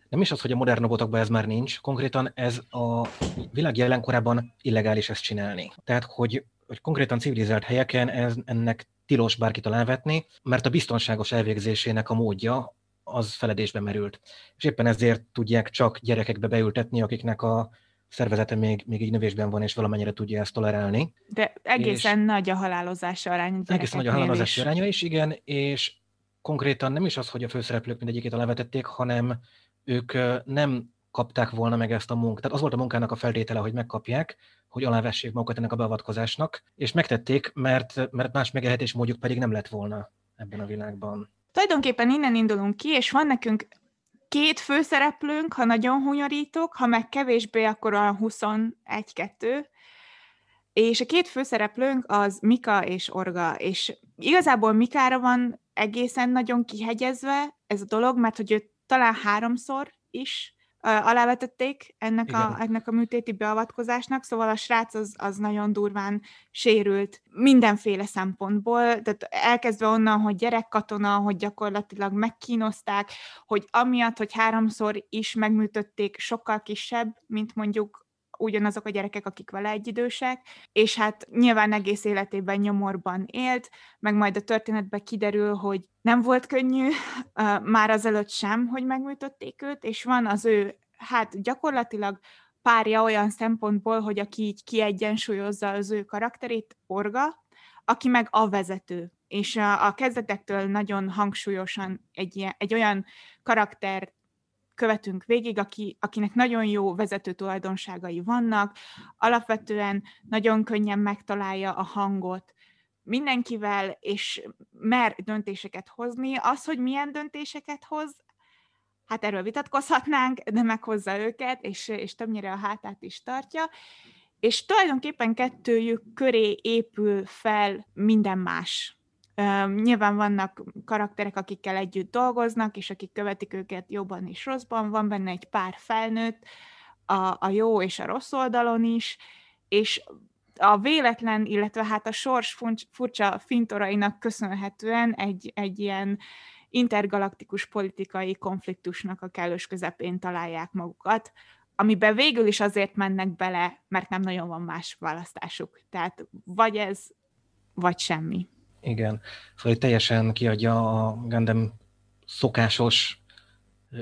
nem is az, hogy a modern robotokban ez már nincs, konkrétan ez a világ jelenkorában illegális ezt csinálni. Tehát, hogy, hogy konkrétan civilizált helyeken ez, ennek tilos bárkit alávetni, mert a biztonságos elvégzésének a módja az feledésbe merült. És éppen ezért tudják csak gyerekekbe beültetni, akiknek a szervezete még, még így növésben van, és valamennyire tudja ezt tolerálni. De egészen és nagy a halálozási arány. Egészen nagy a halálozási aránya is, igen, és konkrétan nem is az, hogy a főszereplők mindegyikét alávetették, hanem ők nem kapták volna meg ezt a munkát. Tehát az volt a munkának a feltétele, hogy megkapják, hogy alávessék magukat ennek a beavatkozásnak, és megtették, mert, mert más megélhetés módjuk pedig nem lett volna ebben a világban. Tulajdonképpen innen indulunk ki, és van nekünk két főszereplőnk, ha nagyon hunyorítok, ha meg kevésbé, akkor a 21-2, és a két főszereplőnk az Mika és Orga, és igazából Mikára van egészen nagyon kihegyezve ez a dolog, mert hogy ő talán háromszor is alávetették ennek a, ennek a műtéti beavatkozásnak, szóval a srác az, az nagyon durván sérült mindenféle szempontból, tehát elkezdve onnan, hogy gyerekkatona, hogy gyakorlatilag megkínozták, hogy amiatt, hogy háromszor is megműtötték, sokkal kisebb, mint mondjuk ugyanazok a gyerekek, akik vele egyidősek, és hát nyilván egész életében nyomorban élt, meg majd a történetben kiderül, hogy nem volt könnyű, már azelőtt sem, hogy megműtötték őt, és van az ő, hát gyakorlatilag párja olyan szempontból, hogy aki így kiegyensúlyozza az ő karakterét, Orga, aki meg a vezető. És a, a kezdetektől nagyon hangsúlyosan egy, ilyen, egy olyan karakter követünk végig, aki, akinek nagyon jó vezető tulajdonságai vannak, alapvetően nagyon könnyen megtalálja a hangot mindenkivel, és mer döntéseket hozni. Az, hogy milyen döntéseket hoz, hát erről vitatkozhatnánk, de meghozza őket, és, és többnyire a hátát is tartja. És tulajdonképpen kettőjük köré épül fel minden más Nyilván vannak karakterek, akikkel együtt dolgoznak, és akik követik őket jobban és rosszban. Van benne egy pár felnőtt, a, a jó és a rossz oldalon is, és a véletlen, illetve hát a sors furcsa fintorainak köszönhetően egy, egy ilyen intergalaktikus politikai konfliktusnak a kellős közepén találják magukat, amiben végül is azért mennek bele, mert nem nagyon van más választásuk. Tehát vagy ez, vagy semmi. Igen, szóval itt teljesen kiadja a Gundam szokásos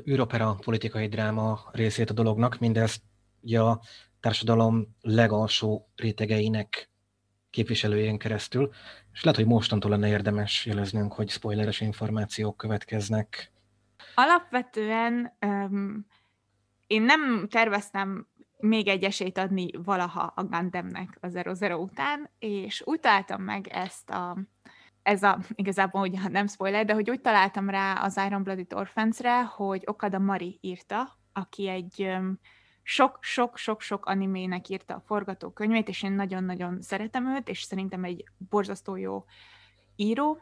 űropera politikai dráma részét a dolognak, mindezt ugye a társadalom legalsó rétegeinek képviselőjén keresztül, és lehet, hogy mostantól lenne érdemes jeleznünk, hogy spoileres információk következnek. Alapvetően um, én nem terveztem még egy esélyt adni valaha a Gundamnek a Zero Zero után, és úgy meg ezt a ez a, igazából ugye nem spoiler, de hogy úgy találtam rá az Iron Blooded Orphans-re, hogy Okada Mari írta, aki egy sok-sok-sok-sok animének írta a forgatókönyvét, és én nagyon-nagyon szeretem őt, és szerintem egy borzasztó jó író,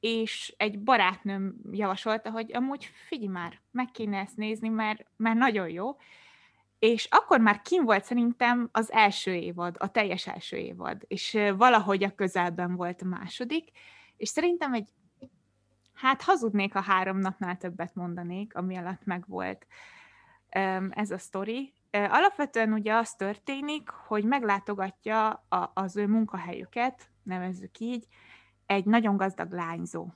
és egy barátnőm javasolta, hogy amúgy figyelj már, meg kéne ezt nézni, mert, mert nagyon jó, és akkor már kim volt szerintem az első évad, a teljes első évad, és valahogy a közelben volt a második, és szerintem egy, hát hazudnék, ha három napnál többet mondanék, ami alatt megvolt ez a sztori. Alapvetően ugye az történik, hogy meglátogatja a, az ő munkahelyüket, nevezzük így, egy nagyon gazdag lányzó,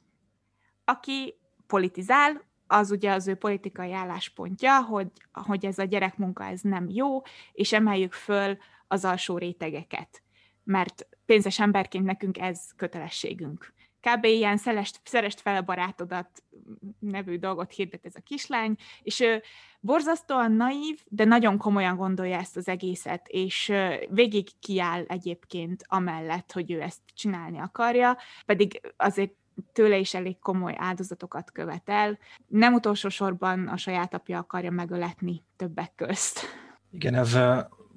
aki politizál, az ugye az ő politikai álláspontja, hogy, hogy ez a gyerekmunka ez nem jó, és emeljük föl az alsó rétegeket. Mert pénzes emberként nekünk ez kötelességünk kb. ilyen szelest, szerest fel a barátodat nevű dolgot hirdet ez a kislány, és ő borzasztóan naív, de nagyon komolyan gondolja ezt az egészet, és végig kiáll egyébként amellett, hogy ő ezt csinálni akarja, pedig azért tőle is elég komoly áldozatokat követel. Nem utolsó sorban a saját apja akarja megöletni többek közt. Igen, ez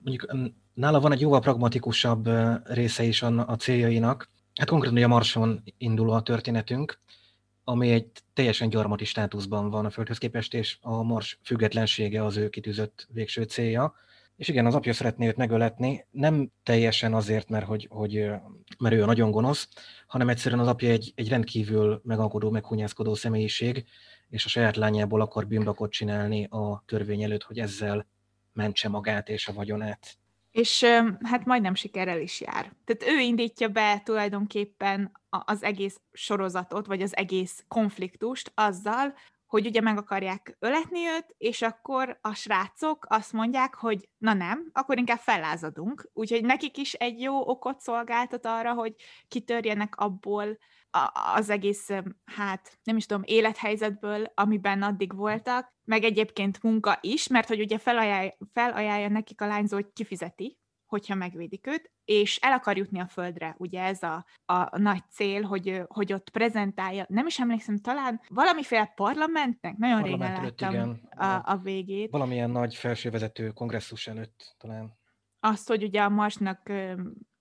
mondjuk nála van egy jóval pragmatikusabb része is a céljainak, Hát konkrétan a Marson induló a történetünk, ami egy teljesen gyarmati státuszban van a Földhöz képest, és a Mars függetlensége az ő kitűzött végső célja. És igen, az apja szeretné őt megöletni, nem teljesen azért, mert, hogy, hogy, mert ő a nagyon gonosz, hanem egyszerűen az apja egy, egy rendkívül megalkodó, meghunyászkodó személyiség, és a saját lányából akar bűnbakot csinálni a törvény előtt, hogy ezzel mentse magát és a vagyonát. És hát majdnem sikerrel is jár. Tehát ő indítja be tulajdonképpen az egész sorozatot, vagy az egész konfliktust azzal, hogy ugye meg akarják öletni őt, és akkor a srácok azt mondják, hogy na nem, akkor inkább fellázadunk. Úgyhogy nekik is egy jó okot szolgáltat arra, hogy kitörjenek abból az egész, hát nem is tudom, élethelyzetből, amiben addig voltak, meg egyébként munka is, mert hogy ugye felajánlja, felajánlja nekik a lányzó, hogy kifizeti, hogyha megvédik őt, és el akar jutni a földre, ugye ez a, a nagy cél, hogy, hogy ott prezentálja, nem is emlékszem, talán valamiféle parlamentnek, nagyon Parlament régen láttam igen. a, a végét. Valamilyen nagy felsővezető kongresszus előtt talán. Azt, hogy ugye a Marsnak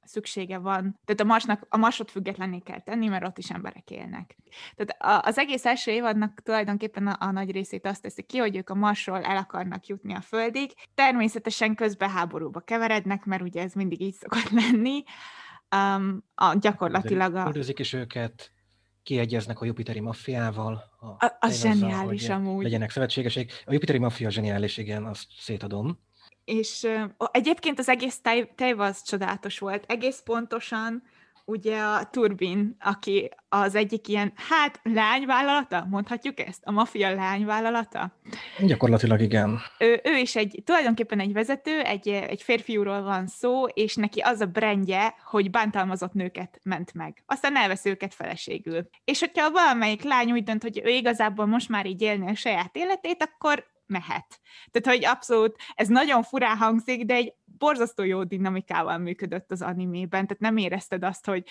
szüksége van, tehát a Marsnak, a Marsot függetlenné kell tenni, mert ott is emberek élnek. Tehát az egész első évadnak tulajdonképpen a, a nagy részét azt teszi ki, hogy ők a Marsról el akarnak jutni a Földig. Természetesen közben háborúba keverednek, mert ugye ez mindig így szokott lenni. Um, a, gyakorlatilag a... Üldözik is őket, kiegyeznek a jupiteri maffiával. A, a, az zseniális amúgy. Legyenek szövetségesek. A jupiteri maffia zseniális, igen, azt szétadom és egyébként az egész tej, az csodálatos volt. Egész pontosan ugye a Turbin, aki az egyik ilyen, hát lányvállalata, mondhatjuk ezt? A mafia lányvállalata? Gyakorlatilag igen. Ő, ő is egy, tulajdonképpen egy vezető, egy, egy férfiúról van szó, és neki az a brendje, hogy bántalmazott nőket ment meg. Aztán elvesz őket feleségül. És hogyha valamelyik lány úgy dönt, hogy ő igazából most már így élni a saját életét, akkor mehet. Tehát, hogy abszolút, ez nagyon furán hangzik, de egy borzasztó jó dinamikával működött az animében, tehát nem érezted azt, hogy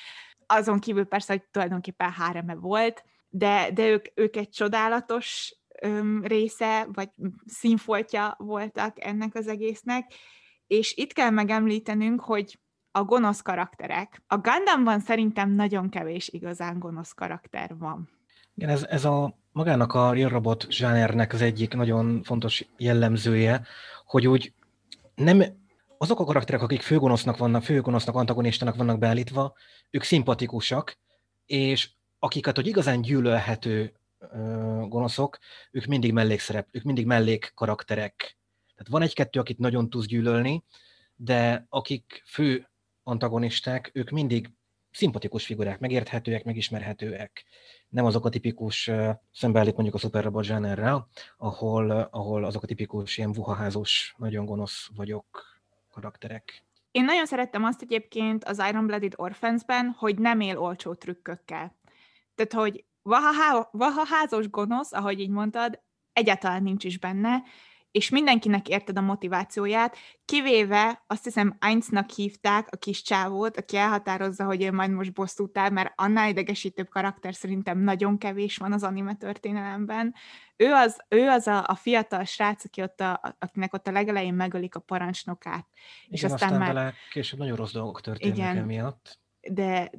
azon kívül persze, hogy tulajdonképpen háreme volt, de, de ők, ők egy csodálatos öm, része, vagy színfoltja voltak ennek az egésznek, és itt kell megemlítenünk, hogy a gonosz karakterek. A Gundamban szerintem nagyon kevés igazán gonosz karakter van. Igen, ez, ez a magának a Real Robot zsánernek az egyik nagyon fontos jellemzője, hogy úgy nem azok a karakterek, akik főgonosznak vannak, főgonosznak, antagonistának vannak beállítva, ők szimpatikusak, és akiket, hogy igazán gyűlölhető gonoszok, ők mindig mellékszerep, ők mindig mellék karakterek. Tehát van egy-kettő, akit nagyon tudsz gyűlölni, de akik fő antagonisták, ők mindig szimpatikus figurák, megérthetőek, megismerhetőek nem azok a tipikus, szembeállít mondjuk a szuperrobot zsánerrel, ahol, ahol azok a tipikus ilyen vuhaházos, nagyon gonosz vagyok karakterek. Én nagyon szerettem azt egyébként az Iron Blooded Orphans-ben, hogy nem él olcsó trükkökkel. Tehát, hogy vaha, vaha házos gonosz, ahogy így mondtad, egyáltalán nincs is benne, és mindenkinek érted a motivációját, kivéve azt hiszem Einznak hívták a kis csávót, aki elhatározza, hogy ő majd most bosszút áll, mert annál idegesítőbb karakter szerintem nagyon kevés van az anime történelemben. Ő az, ő az a, a fiatal srác, aki ott a, akinek ott a legelején megölik a parancsnokát. Igen, és aztán, aztán már... Később nagyon rossz dolgok történnek igen, emiatt. De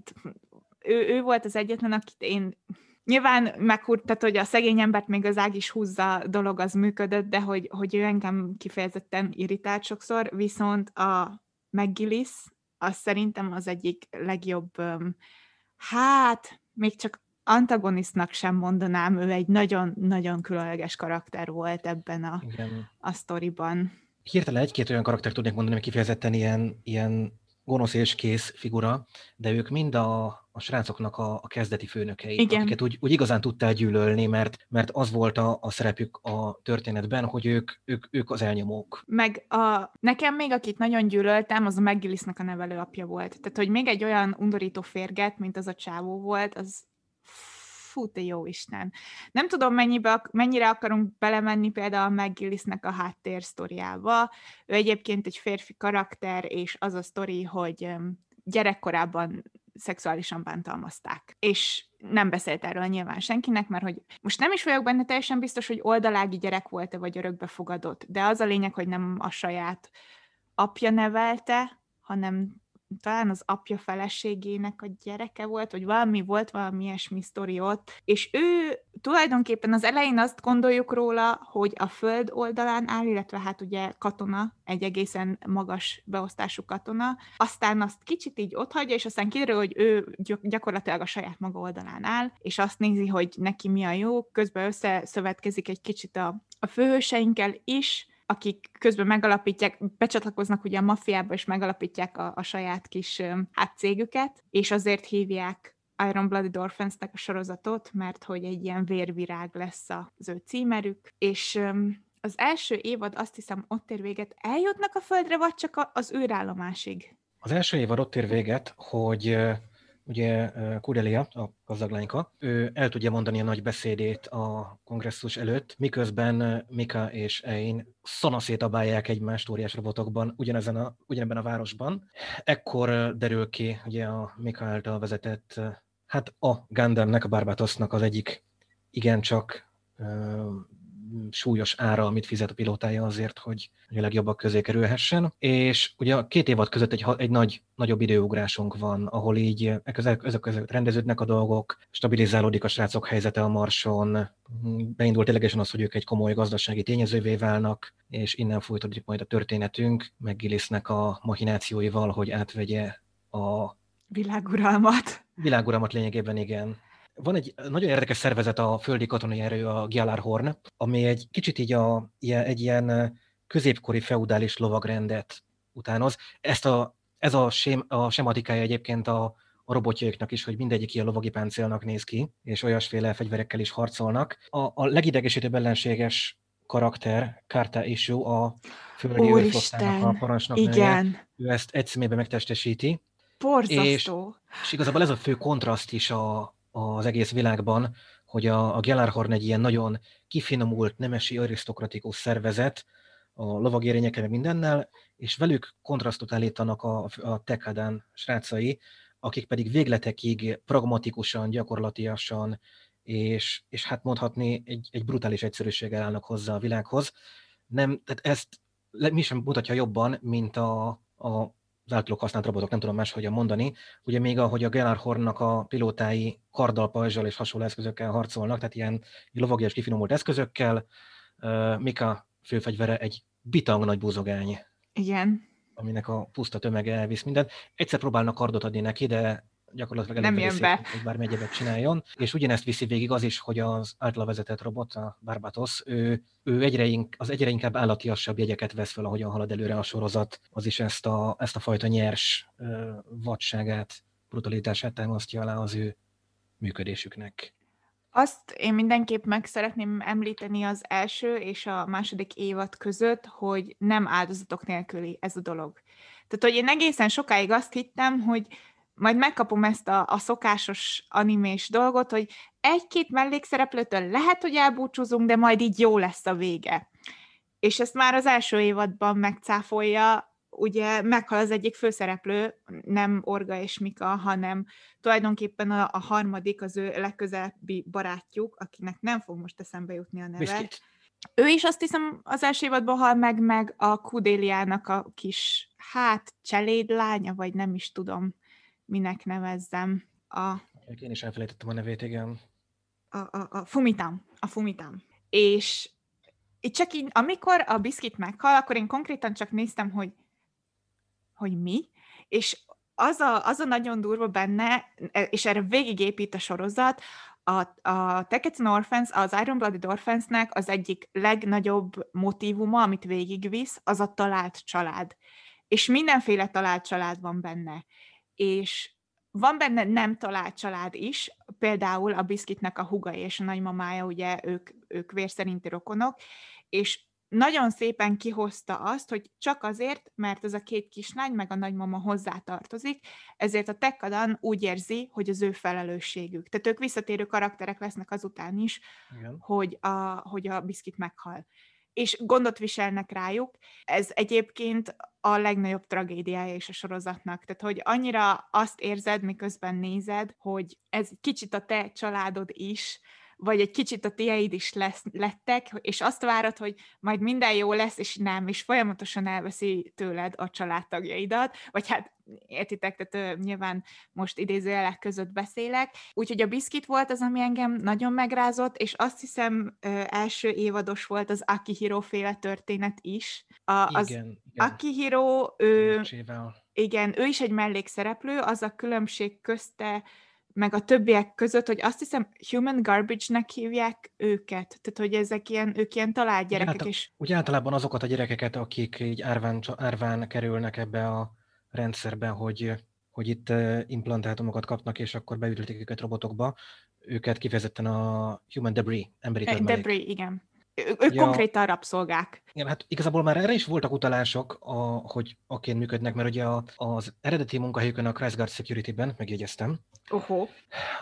ő, ő volt az egyetlen, akit én Nyilván meghúrt, tehát hogy a szegény embert még az ág is húzza dolog az működött, de hogy, hogy ő engem kifejezetten irritált sokszor, viszont a McGillis az szerintem az egyik legjobb, hát még csak antagonistnak sem mondanám, ő egy nagyon-nagyon különleges karakter volt ebben a, Igen. a sztoriban. Hirtelen egy-két olyan karakter tudnék mondani, hogy kifejezetten ilyen, ilyen gonosz és kész figura, de ők mind a, a srácoknak a, a kezdeti főnökei, Igen. akiket úgy, úgy igazán tudtál gyűlölni, mert, mert az volt a, a szerepük a történetben, hogy ők, ők, ők az elnyomók. Meg a, nekem még, akit nagyon gyűlöltem, az a McGillisnek a nevelő apja volt. Tehát, hogy még egy olyan undorító férget, mint az a csávó volt, az fú, te jó Isten. Nem tudom, mennyibe, mennyire akarunk belemenni például a McGillisnek a háttér sztoriába. Ő egyébként egy férfi karakter, és az a sztori, hogy gyerekkorában szexuálisan bántalmazták. És nem beszélt erről nyilván senkinek, mert hogy most nem is vagyok benne teljesen biztos, hogy oldalági gyerek volt-e, vagy örökbefogadott, de az a lényeg, hogy nem a saját apja nevelte, hanem talán az apja feleségének a gyereke volt, vagy valami volt, valami ilyesmi sztori ott, és ő tulajdonképpen az elején azt gondoljuk róla, hogy a föld oldalán áll, illetve hát ugye katona, egy egészen magas beosztású katona, aztán azt kicsit így hagyja, és aztán kiderül, hogy ő gyakorlatilag a saját maga oldalán áll, és azt nézi, hogy neki mi a jó, közben összeszövetkezik egy kicsit a, a főhőseinkkel is, akik közben megalapítják, becsatlakoznak ugye a maffiába, és megalapítják a, a saját kis hát cégüket, és azért hívják Iron Blooded Orphans-nek a sorozatot, mert hogy egy ilyen vérvirág lesz az ő címerük, és az első évad azt hiszem ott ér véget. Eljutnak a földre, vagy csak az űrállomásig? Az első évad ott ér véget, hogy ugye Kudelia, a gazdaglányka, ő el tudja mondani a nagy beszédét a kongresszus előtt, miközben Mika és Ein szanaszétabálják egymást óriás robotokban ugyanezen a, ugyanebben a városban. Ekkor derül ki ugye a Mika által vezetett, hát a Gundamnek, a Barbatosznak az egyik igencsak súlyos ára, amit fizet a pilótája azért, hogy a legjobbak közé kerülhessen. És ugye a két évad között egy, egy nagy, nagyobb időugrásunk van, ahol így ezek, ezek között rendeződnek a dolgok, stabilizálódik a srácok helyzete a marson, beindult ténylegesen az, hogy ők egy komoly gazdasági tényezővé válnak, és innen folytatódik majd a történetünk, meg Gillisnek a machinációival, hogy átvegye a világuralmat. Világuralmat lényegében igen. Van egy nagyon érdekes szervezet a földi katonai erő, a Gjallarhorn, ami egy kicsit így a, egy ilyen középkori feudális lovagrendet utánoz. Ezt a, ez a, sem, a sematikája egyébként a, a robotjaiknak is, hogy mindegyik ilyen lovagi páncélnak néz ki, és olyasféle fegyverekkel is harcolnak. A, a legidegesítőbb ellenséges karakter, Kárta Issue, a földi őrflottának a parancsnok Igen. ő ezt egy szemébe megtestesíti. Borzasztó. És, és igazából ez a fő kontraszt is a, az egész világban, hogy a, a Gjallarhorn egy ilyen nagyon kifinomult, nemesi, arisztokratikus szervezet, a lovagérényekkel mindennel, és velük kontrasztot állítanak a, a Tekadán srácai, akik pedig végletekig pragmatikusan, gyakorlatiasan, és, és hát mondhatni egy, egy brutális egyszerűséggel állnak hozzá a világhoz. Nem, tehát ezt mi sem mutatja jobban, mint a, a az általuk használt robotok, nem tudom máshogyan mondani. Ugye még ahogy a Gellárhornnak a pilótái karddal, pajzsal és hasonló eszközökkel harcolnak, tehát ilyen lovagias kifinomult eszközökkel, Mika főfegyvere egy bitang nagy búzogány. Igen. Aminek a puszta tömege elvisz mindent. Egyszer próbálnak kardot adni neki, de gyakorlatilag nem jön be. hogy bármi egyebet csináljon. És ugyanezt viszi végig az is, hogy az általa vezetett robot, a Barbatos, ő, ő egyre ink, az egyre inkább állatiassabb jegyeket vesz fel, ahogyan halad előre a sorozat. Az is ezt a, ezt a fajta nyers vadságát, brutalitását támasztja alá az ő működésüknek. Azt én mindenképp meg szeretném említeni az első és a második évad között, hogy nem áldozatok nélküli ez a dolog. Tehát, hogy én egészen sokáig azt hittem, hogy majd megkapom ezt a, a szokásos animés dolgot, hogy egy-két mellékszereplőtől lehet, hogy elbúcsúzunk, de majd így jó lesz a vége. És ezt már az első évadban megcáfolja, ugye meghal az egyik főszereplő, nem Orga és Mika, hanem tulajdonképpen a, a harmadik, az ő legközelebbi barátjuk, akinek nem fog most eszembe jutni a neve. Biskit. Ő is azt hiszem az első évadban hal meg, meg a Kudéliának a kis, hát cselédlánya, vagy nem is tudom, minek nevezzem. A... Én is elfelejtettem a nevét, igen. A, a, a Fumitám. A Fumitám. És itt csak így, amikor a biszkit meghal, akkor én konkrétan csak néztem, hogy hogy mi, és az a, az a nagyon durva benne, és erre végigépít a sorozat, a, a Teketsun Orphans, az Iron Blooded Orphans-nek az egyik legnagyobb motivuma, amit végigvisz, az a talált család. És mindenféle talált család van benne. És van benne nem talált család is, például a Biskitnek a huga és a nagymamája, ugye ők, ők vérszerinti rokonok, és nagyon szépen kihozta azt, hogy csak azért, mert ez a két kislány, meg a nagymama hozzátartozik, ezért a Tekkadan úgy érzi, hogy az ő felelősségük. Tehát ők visszatérő karakterek lesznek azután is, Igen. hogy a, hogy a biszkit meghal. És gondot viselnek rájuk. Ez egyébként a legnagyobb tragédiája is a sorozatnak. Tehát, hogy annyira azt érzed, miközben nézed, hogy ez kicsit a te családod is, vagy egy kicsit a tieid is lesz, lettek, és azt várod, hogy majd minden jó lesz, és nem, és folyamatosan elveszi tőled a családtagjaidat, vagy hát értitek, tehát uh, nyilván most idézőjelek között beszélek. Úgyhogy a Biskit volt az, ami engem nagyon megrázott, és azt hiszem uh, első évados volt az Akihiro féle történet is. A, az igen, igen. Akihiro, ő, igen, ő is egy mellékszereplő, az a különbség közte, meg a többiek között, hogy azt hiszem human garbage-nek hívják őket, tehát hogy ezek ilyen, ők ilyen talált gyerekek is. Úgy általában azokat a gyerekeket, akik így árván, árván kerülnek ebbe a rendszerbe, hogy, hogy itt implantátumokat kapnak, és akkor beütletik őket robotokba, őket kifejezetten a human debris, emberi termelék. Debris, igen. Ők ja, konkrétan rabszolgák. Igen, hát igazából már erre is voltak utalások, a, hogy aként működnek, mert ugye a, az eredeti munkahelyükön a Christgard Security-ben, megjegyeztem, uh-huh.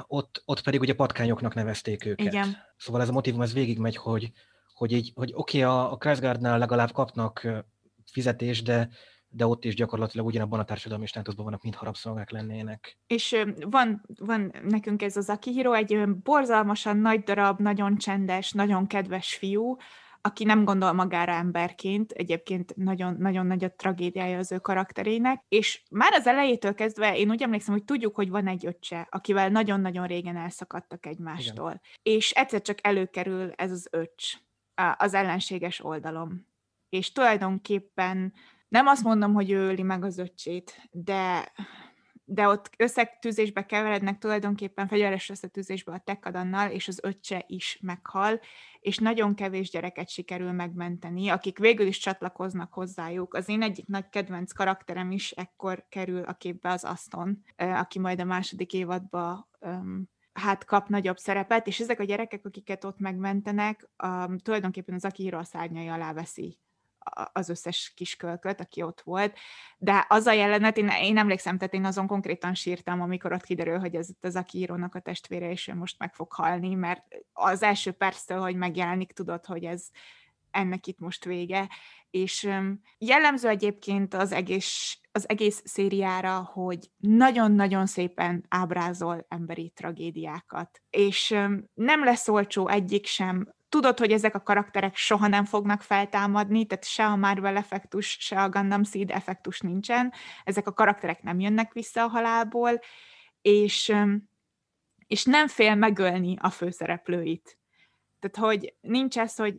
ott, ott pedig ugye patkányoknak nevezték őket. Igen. Szóval ez a motivum ez végigmegy, hogy, hogy, így, hogy oké, okay, a, a Christgardnál legalább kapnak fizetést, de de ott is gyakorlatilag ugyanabban a társadalmi státuszban vannak, mint harabszolgák lennének. És van, van nekünk ez az Akihiro, egy borzalmasan nagy darab, nagyon csendes, nagyon kedves fiú, aki nem gondol magára emberként, egyébként nagyon, nagyon nagy a tragédiája az ő karakterének, és már az elejétől kezdve én úgy emlékszem, hogy tudjuk, hogy van egy öccse, akivel nagyon-nagyon régen elszakadtak egymástól. Igen. És egyszer csak előkerül ez az öcs az ellenséges oldalom. És tulajdonképpen nem azt mondom, hogy ő öli meg az öccsét, de, de ott összetűzésbe keverednek tulajdonképpen fegyveres összetűzésbe a Tekadannal, és az öccse is meghal, és nagyon kevés gyereket sikerül megmenteni, akik végül is csatlakoznak hozzájuk. Az én egyik nagy kedvenc karakterem is ekkor kerül a képbe az Aston, aki majd a második évadban um, hát kap nagyobb szerepet, és ezek a gyerekek, akiket ott megmentenek, um, tulajdonképpen az Akira szárnyai alá veszi az összes kiskölköt, aki ott volt, de az a jelenet, én, én emlékszem, tehát én azon konkrétan sírtam, amikor ott kiderül, hogy ez az Akirónak a testvére, és ő most meg fog halni, mert az első perctől, hogy megjelenik, tudod, hogy ez ennek itt most vége, és jellemző egyébként az egész, az egész szériára, hogy nagyon-nagyon szépen ábrázol emberi tragédiákat, és nem lesz olcsó egyik sem tudod, hogy ezek a karakterek soha nem fognak feltámadni, tehát se a Marvel effektus, se a Gundam Seed effektus nincsen, ezek a karakterek nem jönnek vissza a halálból, és, és nem fél megölni a főszereplőit. Tehát, hogy nincs ez, hogy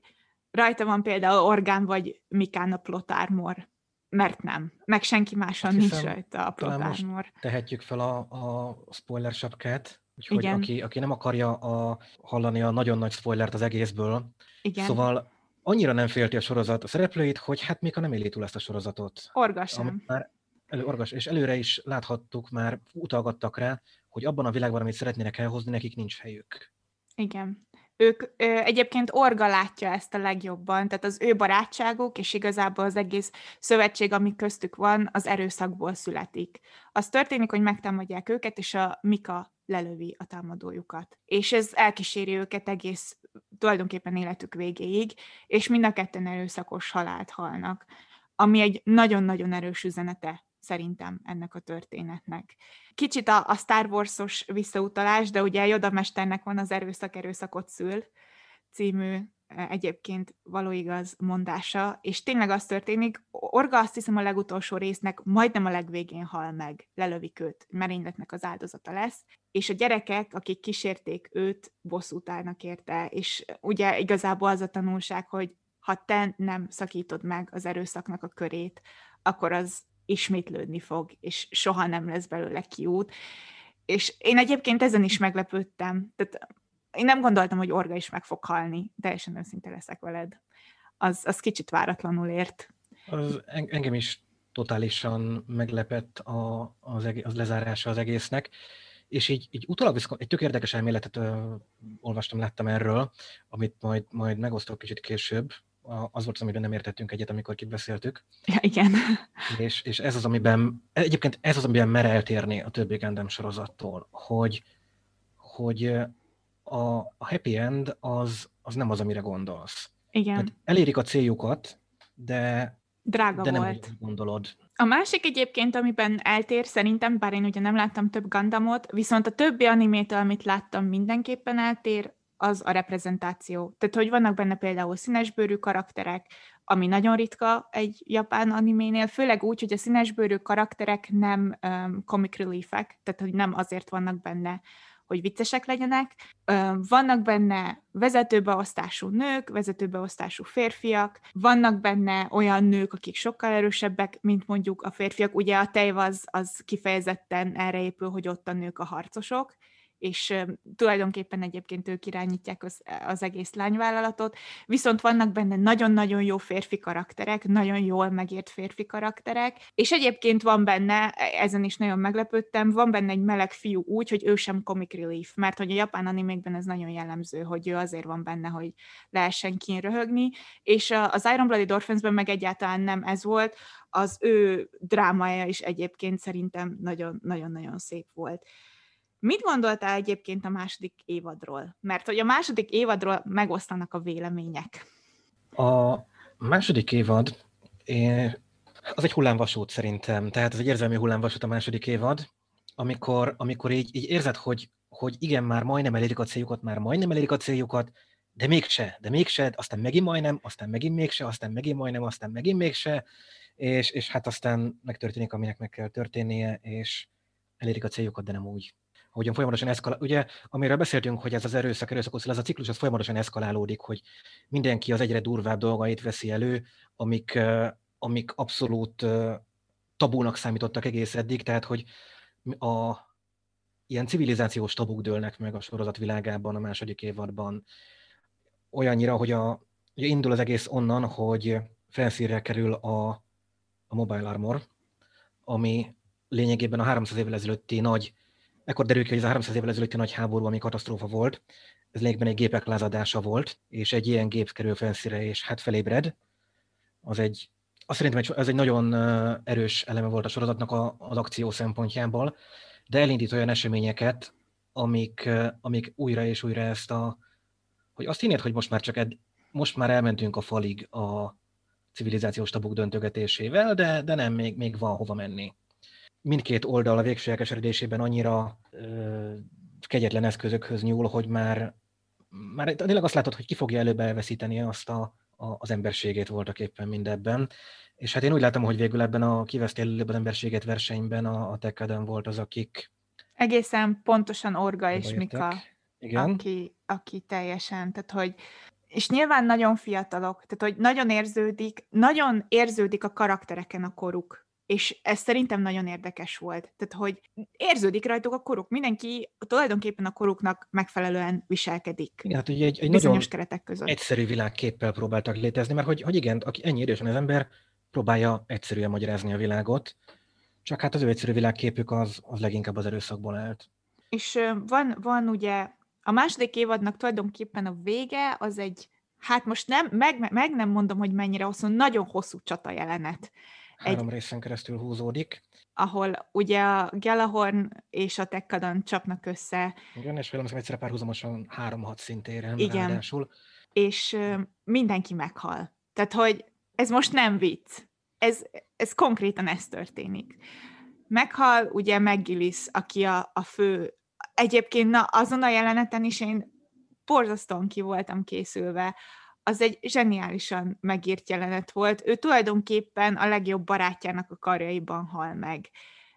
rajta van például Orgán vagy Mikán a plot armor, mert nem. Meg senki máson nincs rajta a plot armor. tehetjük fel a, a spoiler sapkát, Úgyhogy Igen. aki, aki nem akarja a, hallani a nagyon nagy spoilert az egészből, Igen. szóval annyira nem félti a sorozat a szereplőit, hogy hát még a nem éli túl ezt a sorozatot. Orgas Már elő, orgas, és előre is láthattuk, már utalgattak rá, hogy abban a világban, amit szeretnének elhozni, nekik nincs helyük. Igen. ők ö, egyébként Orga látja ezt a legjobban, tehát az ő barátságuk, és igazából az egész szövetség, ami köztük van, az erőszakból születik. Az történik, hogy megtámadják őket, és a Mika lelövi a támadójukat. És ez elkíséri őket egész tulajdonképpen életük végéig, és mind a ketten erőszakos halált halnak, ami egy nagyon-nagyon erős üzenete szerintem ennek a történetnek. Kicsit a, a Star Wars-os visszautalás, de ugye Joda mesternek van az Erőszak erőszakot szül című egyébként való igaz mondása, és tényleg az történik, Orga azt hiszem a legutolsó résznek majdnem a legvégén hal meg, lelövik őt, merényletnek az áldozata lesz, és a gyerekek, akik kísérték őt, bosszút állnak érte, és ugye igazából az a tanulság, hogy ha te nem szakítod meg az erőszaknak a körét, akkor az ismétlődni fog, és soha nem lesz belőle kiút. És én egyébként ezen is meglepődtem. Tehát én nem gondoltam, hogy Orga is meg fog halni. Teljesen őszinte leszek veled. Az, az kicsit váratlanul ért. Az engem is totálisan meglepett a, az, egész, az lezárása az egésznek. És így, így utólag egy tök érdekes elméletet ö, olvastam, láttam erről, amit majd, majd megosztok kicsit később, az volt az, amiben nem értettünk egyet, amikor kibeszéltük. Ja, igen. <laughs> És, és ez az, amiben, egyébként ez az, amiben mer eltérni a többi Gundam sorozattól, hogy, hogy a, a happy end az, az nem az, amire gondolsz. Igen. Tehát elérik a céljukat, de, Drága de nem volt. gondolod. A másik egyébként, amiben eltér szerintem, bár én ugye nem láttam több Gundamot, viszont a többi animétől, amit láttam, mindenképpen eltér, az a reprezentáció. Tehát, hogy vannak benne például színesbőrű karakterek, ami nagyon ritka egy japán animénél, főleg úgy, hogy a színesbőrű karakterek nem um, comic reliefek, tehát hogy nem azért vannak benne, hogy viccesek legyenek. Vannak benne vezetőbeosztású nők, vezetőbeosztású férfiak, vannak benne olyan nők, akik sokkal erősebbek, mint mondjuk a férfiak. Ugye a tejvaz az kifejezetten erre épül, hogy ott a nők a harcosok, és tulajdonképpen egyébként ők irányítják az, az egész lányvállalatot, viszont vannak benne nagyon-nagyon jó férfi karakterek, nagyon jól megért férfi karakterek, és egyébként van benne, e, ezen is nagyon meglepődtem, van benne egy meleg fiú úgy, hogy ő sem comic relief, mert hogy a japán animékben ez nagyon jellemző, hogy ő azért van benne, hogy lehessen röhögni, és az Iron Blooded Orphans-ben meg egyáltalán nem ez volt, az ő drámája is egyébként szerintem nagyon-nagyon szép volt. Mit gondoltál egyébként a második évadról? Mert hogy a második évadról megosztanak a vélemények. A második évad az egy hullámvasút szerintem, tehát ez egy érzelmi hullámvasút a második évad, amikor, amikor így, így érzed, hogy, hogy igen, már majdnem elérik a céljukat, már majdnem elérik a céljukat, de mégse, de mégse, aztán megint majdnem, aztán megint mégse, aztán megint majdnem, aztán megint mégse, és, és hát aztán megtörténik, aminek meg kell történnie, és elérik a céljukat, de nem úgy, hogyan folyamatosan eszkalál. Ugye, amiről beszéltünk, hogy ez az erőszak, erőszakos, ez a ciklus, az folyamatosan eszkalálódik, hogy mindenki az egyre durvább dolgait veszi elő, amik, amik abszolút tabúnak számítottak egész eddig, tehát hogy a ilyen civilizációs tabuk dőlnek meg a sorozat világában a második évadban. Olyannyira, hogy a, ugye indul az egész onnan, hogy felszírre kerül a, a Mobile Armor, ami lényegében a 300 évvel ezelőtti nagy Ekkor derül ki, hogy ez a 300 évvel ezelőtti nagy háború, ami katasztrófa volt, ez lényegben egy gépek lázadása volt, és egy ilyen gép kerül felszíre, és hát felébred. Az egy, azt szerintem ez egy nagyon erős eleme volt a sorozatnak az akció szempontjából, de elindít olyan eseményeket, amik, amik újra és újra ezt a, hogy azt hinnéd, hogy most már csak ed, most már elmentünk a falig a civilizációs tabuk döntögetésével, de, de nem, még, még van hova menni mindkét oldal a végső elkeseredésében annyira ö, kegyetlen eszközökhöz nyúl, hogy már, már tényleg azt látod, hogy ki fogja előbb elveszíteni azt a, a, az emberségét voltak éppen mindebben. És hát én úgy látom, hogy végül ebben a kiveszti előbb az emberséget versenyben a, a Tekkaden volt az, akik... Egészen pontosan Orga és Mika, Igen. Aki, aki teljesen, tehát hogy és nyilván nagyon fiatalok, tehát hogy nagyon érződik, nagyon érződik a karaktereken a koruk és ez szerintem nagyon érdekes volt. Tehát, hogy érződik rajtuk a koruk. Mindenki tulajdonképpen a koruknak megfelelően viselkedik. Igen, hát ugye egy, egy nagyon keretek között. egyszerű világképpel próbáltak létezni, mert hogy, hogy igen, aki ennyi idősen az ember próbálja egyszerűen magyarázni a világot, csak hát az ő egyszerű világképük az, az leginkább az erőszakból állt. És van, van ugye A második évadnak tulajdonképpen a vége az egy, hát most nem, meg, meg nem mondom, hogy mennyire hosszú, nagyon hosszú csata jelenet. Három egy, részen keresztül húzódik. Ahol ugye a Gelahorn és a Tekkadan csapnak össze. Igen, és velem egyszerre párhuzamosan három-hat szintéren Igen. ráadásul. És uh, mindenki meghal. Tehát, hogy ez most nem vicc. Ez, ez konkrétan ez történik. Meghal ugye McGillis, aki a, a fő egyébként na, azon a jeleneten is én borzasztóan ki voltam készülve. Az egy zseniálisan megírt jelenet volt. Ő tulajdonképpen a legjobb barátjának a karjaiban hal meg.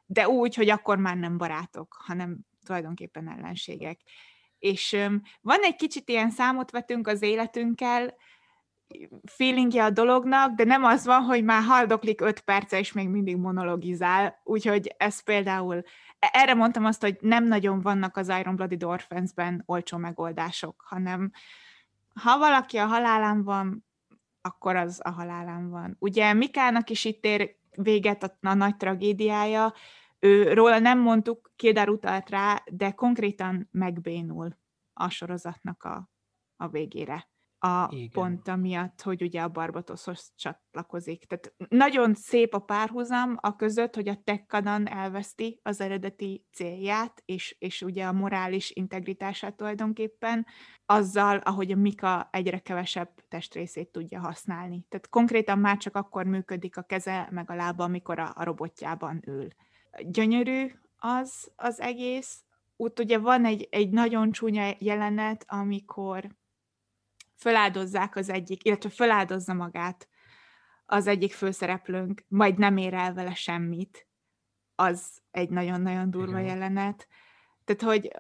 De úgy, hogy akkor már nem barátok, hanem tulajdonképpen ellenségek. És van egy kicsit ilyen számot vetünk az életünkkel, feelingje a dolognak, de nem az van, hogy már haldoklik öt perce, és még mindig monologizál, úgyhogy ez például erre mondtam azt, hogy nem nagyon vannak az Iron Blooded Orphans-ben olcsó megoldások, hanem ha valaki a halálán van, akkor az a halálán van. Ugye Mikának is itt ér véget a, a nagy tragédiája, ő, róla nem mondtuk, Kédár utalt rá, de konkrétan megbénul a sorozatnak a, a végére a Igen. pont miatt, hogy ugye a Barbatoszhoz csatlakozik. Tehát nagyon szép a párhuzam a között, hogy a Tekkadan elveszti az eredeti célját, és, és ugye a morális integritását tulajdonképpen, azzal, ahogy a Mika egyre kevesebb testrészét tudja használni. Tehát konkrétan már csak akkor működik a keze meg a lába, amikor a, a robotjában ül. Gyönyörű az az egész. Úgy ugye van egy, egy nagyon csúnya jelenet, amikor föláldozzák az egyik, illetve föláldozza magát az egyik főszereplőnk, majd nem ér el vele semmit, az egy nagyon-nagyon durva Igen. jelenet. Tehát, hogy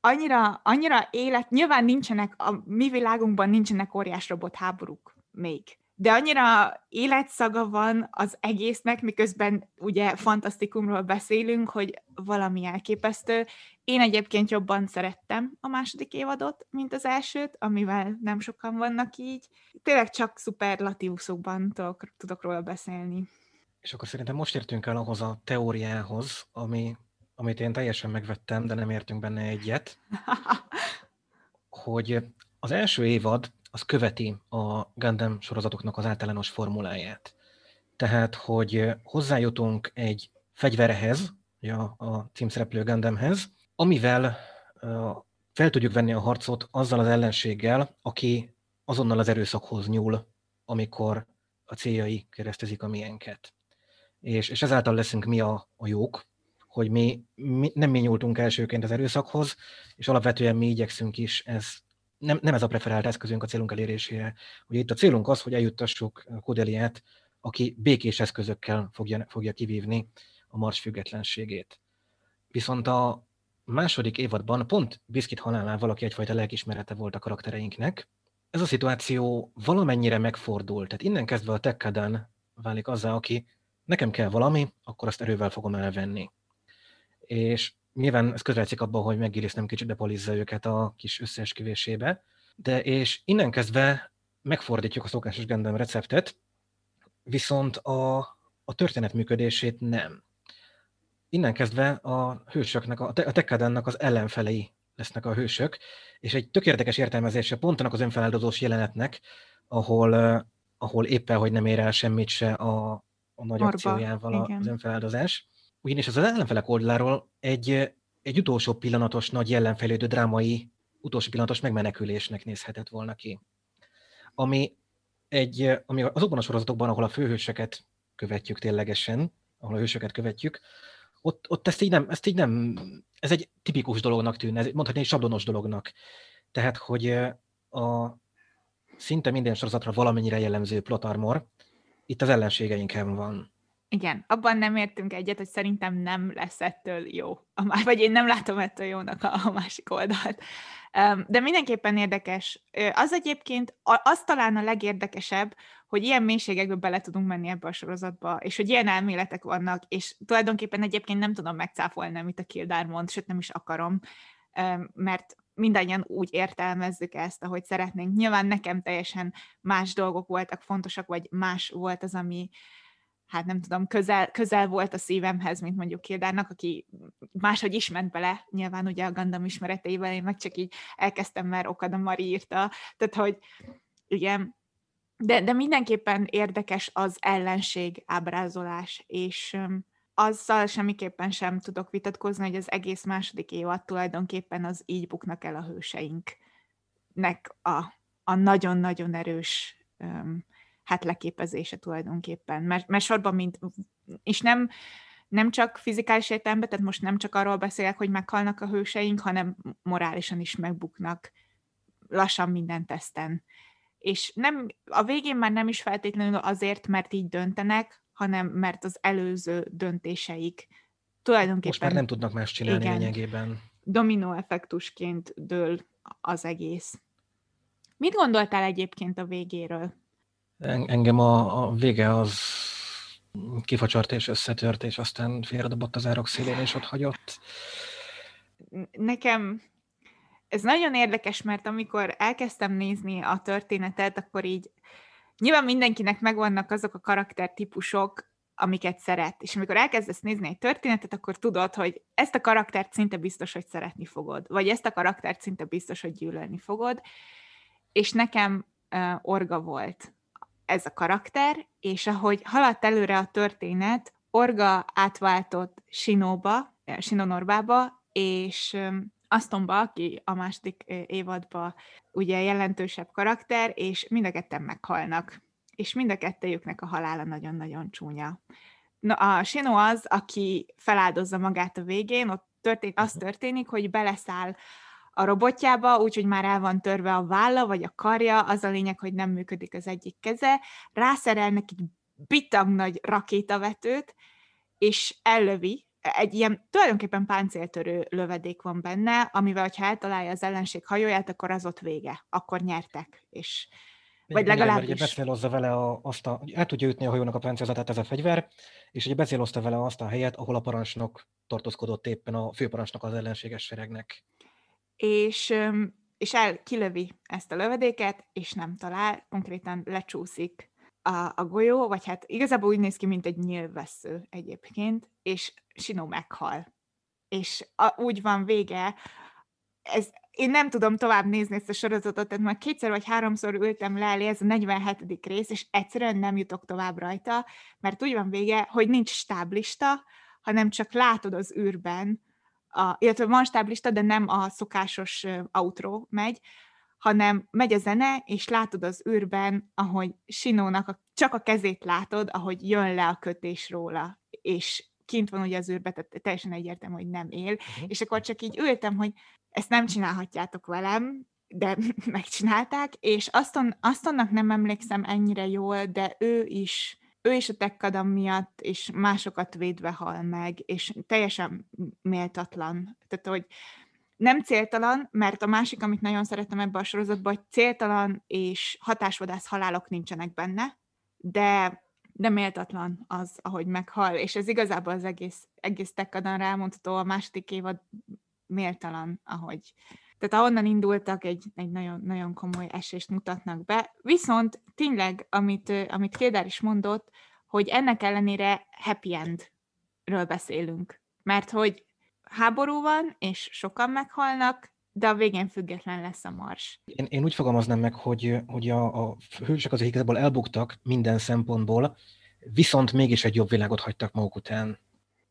annyira, annyira élet, nyilván nincsenek, a mi világunkban nincsenek óriás robot háborúk még de annyira életszaga van az egésznek, miközben ugye fantasztikumról beszélünk, hogy valami elképesztő. Én egyébként jobban szerettem a második évadot, mint az elsőt, amivel nem sokan vannak így. Tényleg csak szuperlatívuszokban tudok, tudok róla beszélni. És akkor szerintem most értünk el ahhoz a teóriához, ami, amit én teljesen megvettem, de nem értünk benne egyet, <laughs> hogy az első évad az követi a Gundam sorozatoknak az általános formuláját. Tehát, hogy hozzájutunk egy fegyverhez, a, a címszereplő Gundamhez, amivel fel tudjuk venni a harcot azzal az ellenséggel, aki azonnal az erőszakhoz nyúl, amikor a céljai keresztezik a miénket. És, és ezáltal leszünk mi a, a jók, hogy mi, mi nem mi nyúltunk elsőként az erőszakhoz, és alapvetően mi igyekszünk is ezt nem, nem ez a preferált eszközünk a célunk elérésére. Ugye itt a célunk az, hogy eljuttassuk Kodeliát, aki békés eszközökkel fogja, fogja kivívni a mars függetlenségét. Viszont a második évadban pont Biskit halálával, aki egyfajta lelkismerete volt a karaktereinknek, ez a szituáció valamennyire megfordult. Tehát innen kezdve a Tekkadan válik azzá, aki nekem kell valami, akkor azt erővel fogom elvenni. És nyilván ez közrejtszik abban, hogy McGillis nem kicsit bepolizza őket a kis összeesküvésébe, de és innen kezdve megfordítjuk a szokásos Gundam receptet, viszont a, a történet működését nem. Innen kezdve a hősöknek, a, a Tekkadannak az ellenfelei lesznek a hősök, és egy tök érdekes értelmezése pont annak az önfeláldozós jelenetnek, ahol, ahol éppen, hogy nem ér el semmit se a, a nagy Orba, akciójával igen. az önfeláldozás, ugyanis az ellenfelek oldaláról egy, egy utolsó pillanatos, nagy jellemfejlődő drámai, utolsó pillanatos megmenekülésnek nézhetett volna ki. Ami, egy, ami azokban a sorozatokban, ahol a főhősöket követjük ténylegesen, ahol a hősöket követjük, ott, ott ezt, így nem, ezt így nem, ez egy tipikus dolognak tűn, ez mondhatni egy sablonos dolognak. Tehát, hogy a szinte minden sorozatra valamennyire jellemző plot armor, itt az ellenségeinken van. Igen, abban nem értünk egyet, hogy szerintem nem lesz ettől jó. Vagy én nem látom ettől jónak a, a másik oldalt. De mindenképpen érdekes. Az egyébként, az talán a legérdekesebb, hogy ilyen mélységekbe bele tudunk menni ebbe a sorozatba, és hogy ilyen elméletek vannak, és tulajdonképpen egyébként nem tudom megcáfolni, amit a Kildár mond, sőt nem is akarom, mert mindannyian úgy értelmezzük ezt, ahogy szeretnénk. Nyilván nekem teljesen más dolgok voltak fontosak, vagy más volt az, ami, hát nem tudom, közel, közel volt a szívemhez, mint mondjuk Kildának, aki máshogy is ment bele, nyilván ugye a Gundam ismereteivel, én meg csak így elkezdtem, mert Okada Mari írta, tehát hogy igen, de, de mindenképpen érdekes az ellenség ábrázolás, és azzal semmiképpen sem tudok vitatkozni, hogy az egész második évad tulajdonképpen az így buknak el a hőseinknek a, a nagyon-nagyon erős um, hát leképezése tulajdonképpen. Mert, mert sorban, mint, és nem, nem csak fizikális értelemben, tehát most nem csak arról beszélek, hogy meghalnak a hőseink, hanem morálisan is megbuknak lassan minden teszten. És nem, a végén már nem is feltétlenül azért, mert így döntenek, hanem mert az előző döntéseik tulajdonképpen... Most már nem tudnak más csinálni igen, lényegében. Dominó effektusként dől az egész. Mit gondoltál egyébként a végéről? Engem a, a vége az kifacsart és összetört, és aztán félredobott az árok szélén, és ott hagyott. Nekem ez nagyon érdekes, mert amikor elkezdtem nézni a történetet, akkor így nyilván mindenkinek megvannak azok a karaktertípusok, amiket szeret. És amikor elkezdesz nézni egy történetet, akkor tudod, hogy ezt a karaktert szinte biztos, hogy szeretni fogod, vagy ezt a karaktert szinte biztos, hogy gyűlölni fogod. És nekem uh, Orga volt ez a karakter, és ahogy haladt előre a történet, Orga átváltott Sinóba, Sinonorbába, és Astonba, aki a második évadban ugye jelentősebb karakter, és mind a ketten meghalnak. És mind a kettejüknek a halála nagyon-nagyon csúnya. Na, a Sino az, aki feláldozza magát a végén, ott történt, az mhm. történik, hogy beleszáll a robotjába, úgyhogy már el van törve a válla, vagy a karja, az a lényeg, hogy nem működik az egyik keze, rászerelnek egy bitag nagy rakétavetőt, és ellövi, egy ilyen tulajdonképpen páncéltörő lövedék van benne, amivel, ha eltalálja az ellenség hajóját, akkor az ott vége, akkor nyertek, és vagy legalábbis... Ugye becélozza vele a, azt a, el tudja ütni a hajónak a páncélzatát ez a fegyver, és ugye becélozta vele azt a helyet, ahol a parancsnok tartózkodott éppen a főparancsnok az ellenséges seregnek és, és el kilövi ezt a lövedéket, és nem talál, konkrétan lecsúszik a, a golyó, vagy hát igazából úgy néz ki, mint egy nyilvessző egyébként, és Sino meghal. És a, úgy van vége, ez, én nem tudom tovább nézni ezt a sorozatot, tehát már kétszer vagy háromszor ültem le elé, ez a 47. rész, és egyszerűen nem jutok tovább rajta, mert úgy van vége, hogy nincs stáblista, hanem csak látod az űrben, a, illetve van stáblista, de nem a szokásos outro megy, hanem megy a zene, és látod az űrben, ahogy Sinónak a, csak a kezét látod, ahogy jön le a kötés róla, és kint van ugye az űrbe, tehát teljesen egyértelmű, hogy nem él, uh-huh. és akkor csak így ültem, hogy ezt nem csinálhatjátok velem, de <laughs> megcsinálták, és Aston, Astonnak nem emlékszem ennyire jól, de ő is ő is a tekkadam miatt, és másokat védve hal meg, és teljesen méltatlan. Tehát, hogy nem céltalan, mert a másik, amit nagyon szeretem ebben a sorozatban, hogy céltalan és hatásvadász halálok nincsenek benne, de, de méltatlan az, ahogy meghal, és ez igazából az egész, egész tekkadan rámondható, a második évad méltalan, ahogy, tehát ahonnan indultak, egy, egy nagyon, nagyon komoly esést mutatnak be. Viszont tényleg, amit, amit Kédár is mondott, hogy ennek ellenére happy endről beszélünk. Mert hogy háború van, és sokan meghalnak, de a végén független lesz a mars. Én, én úgy fogalmaznám meg, hogy, hogy a, a hősök az igazából elbuktak minden szempontból, viszont mégis egy jobb világot hagytak maguk után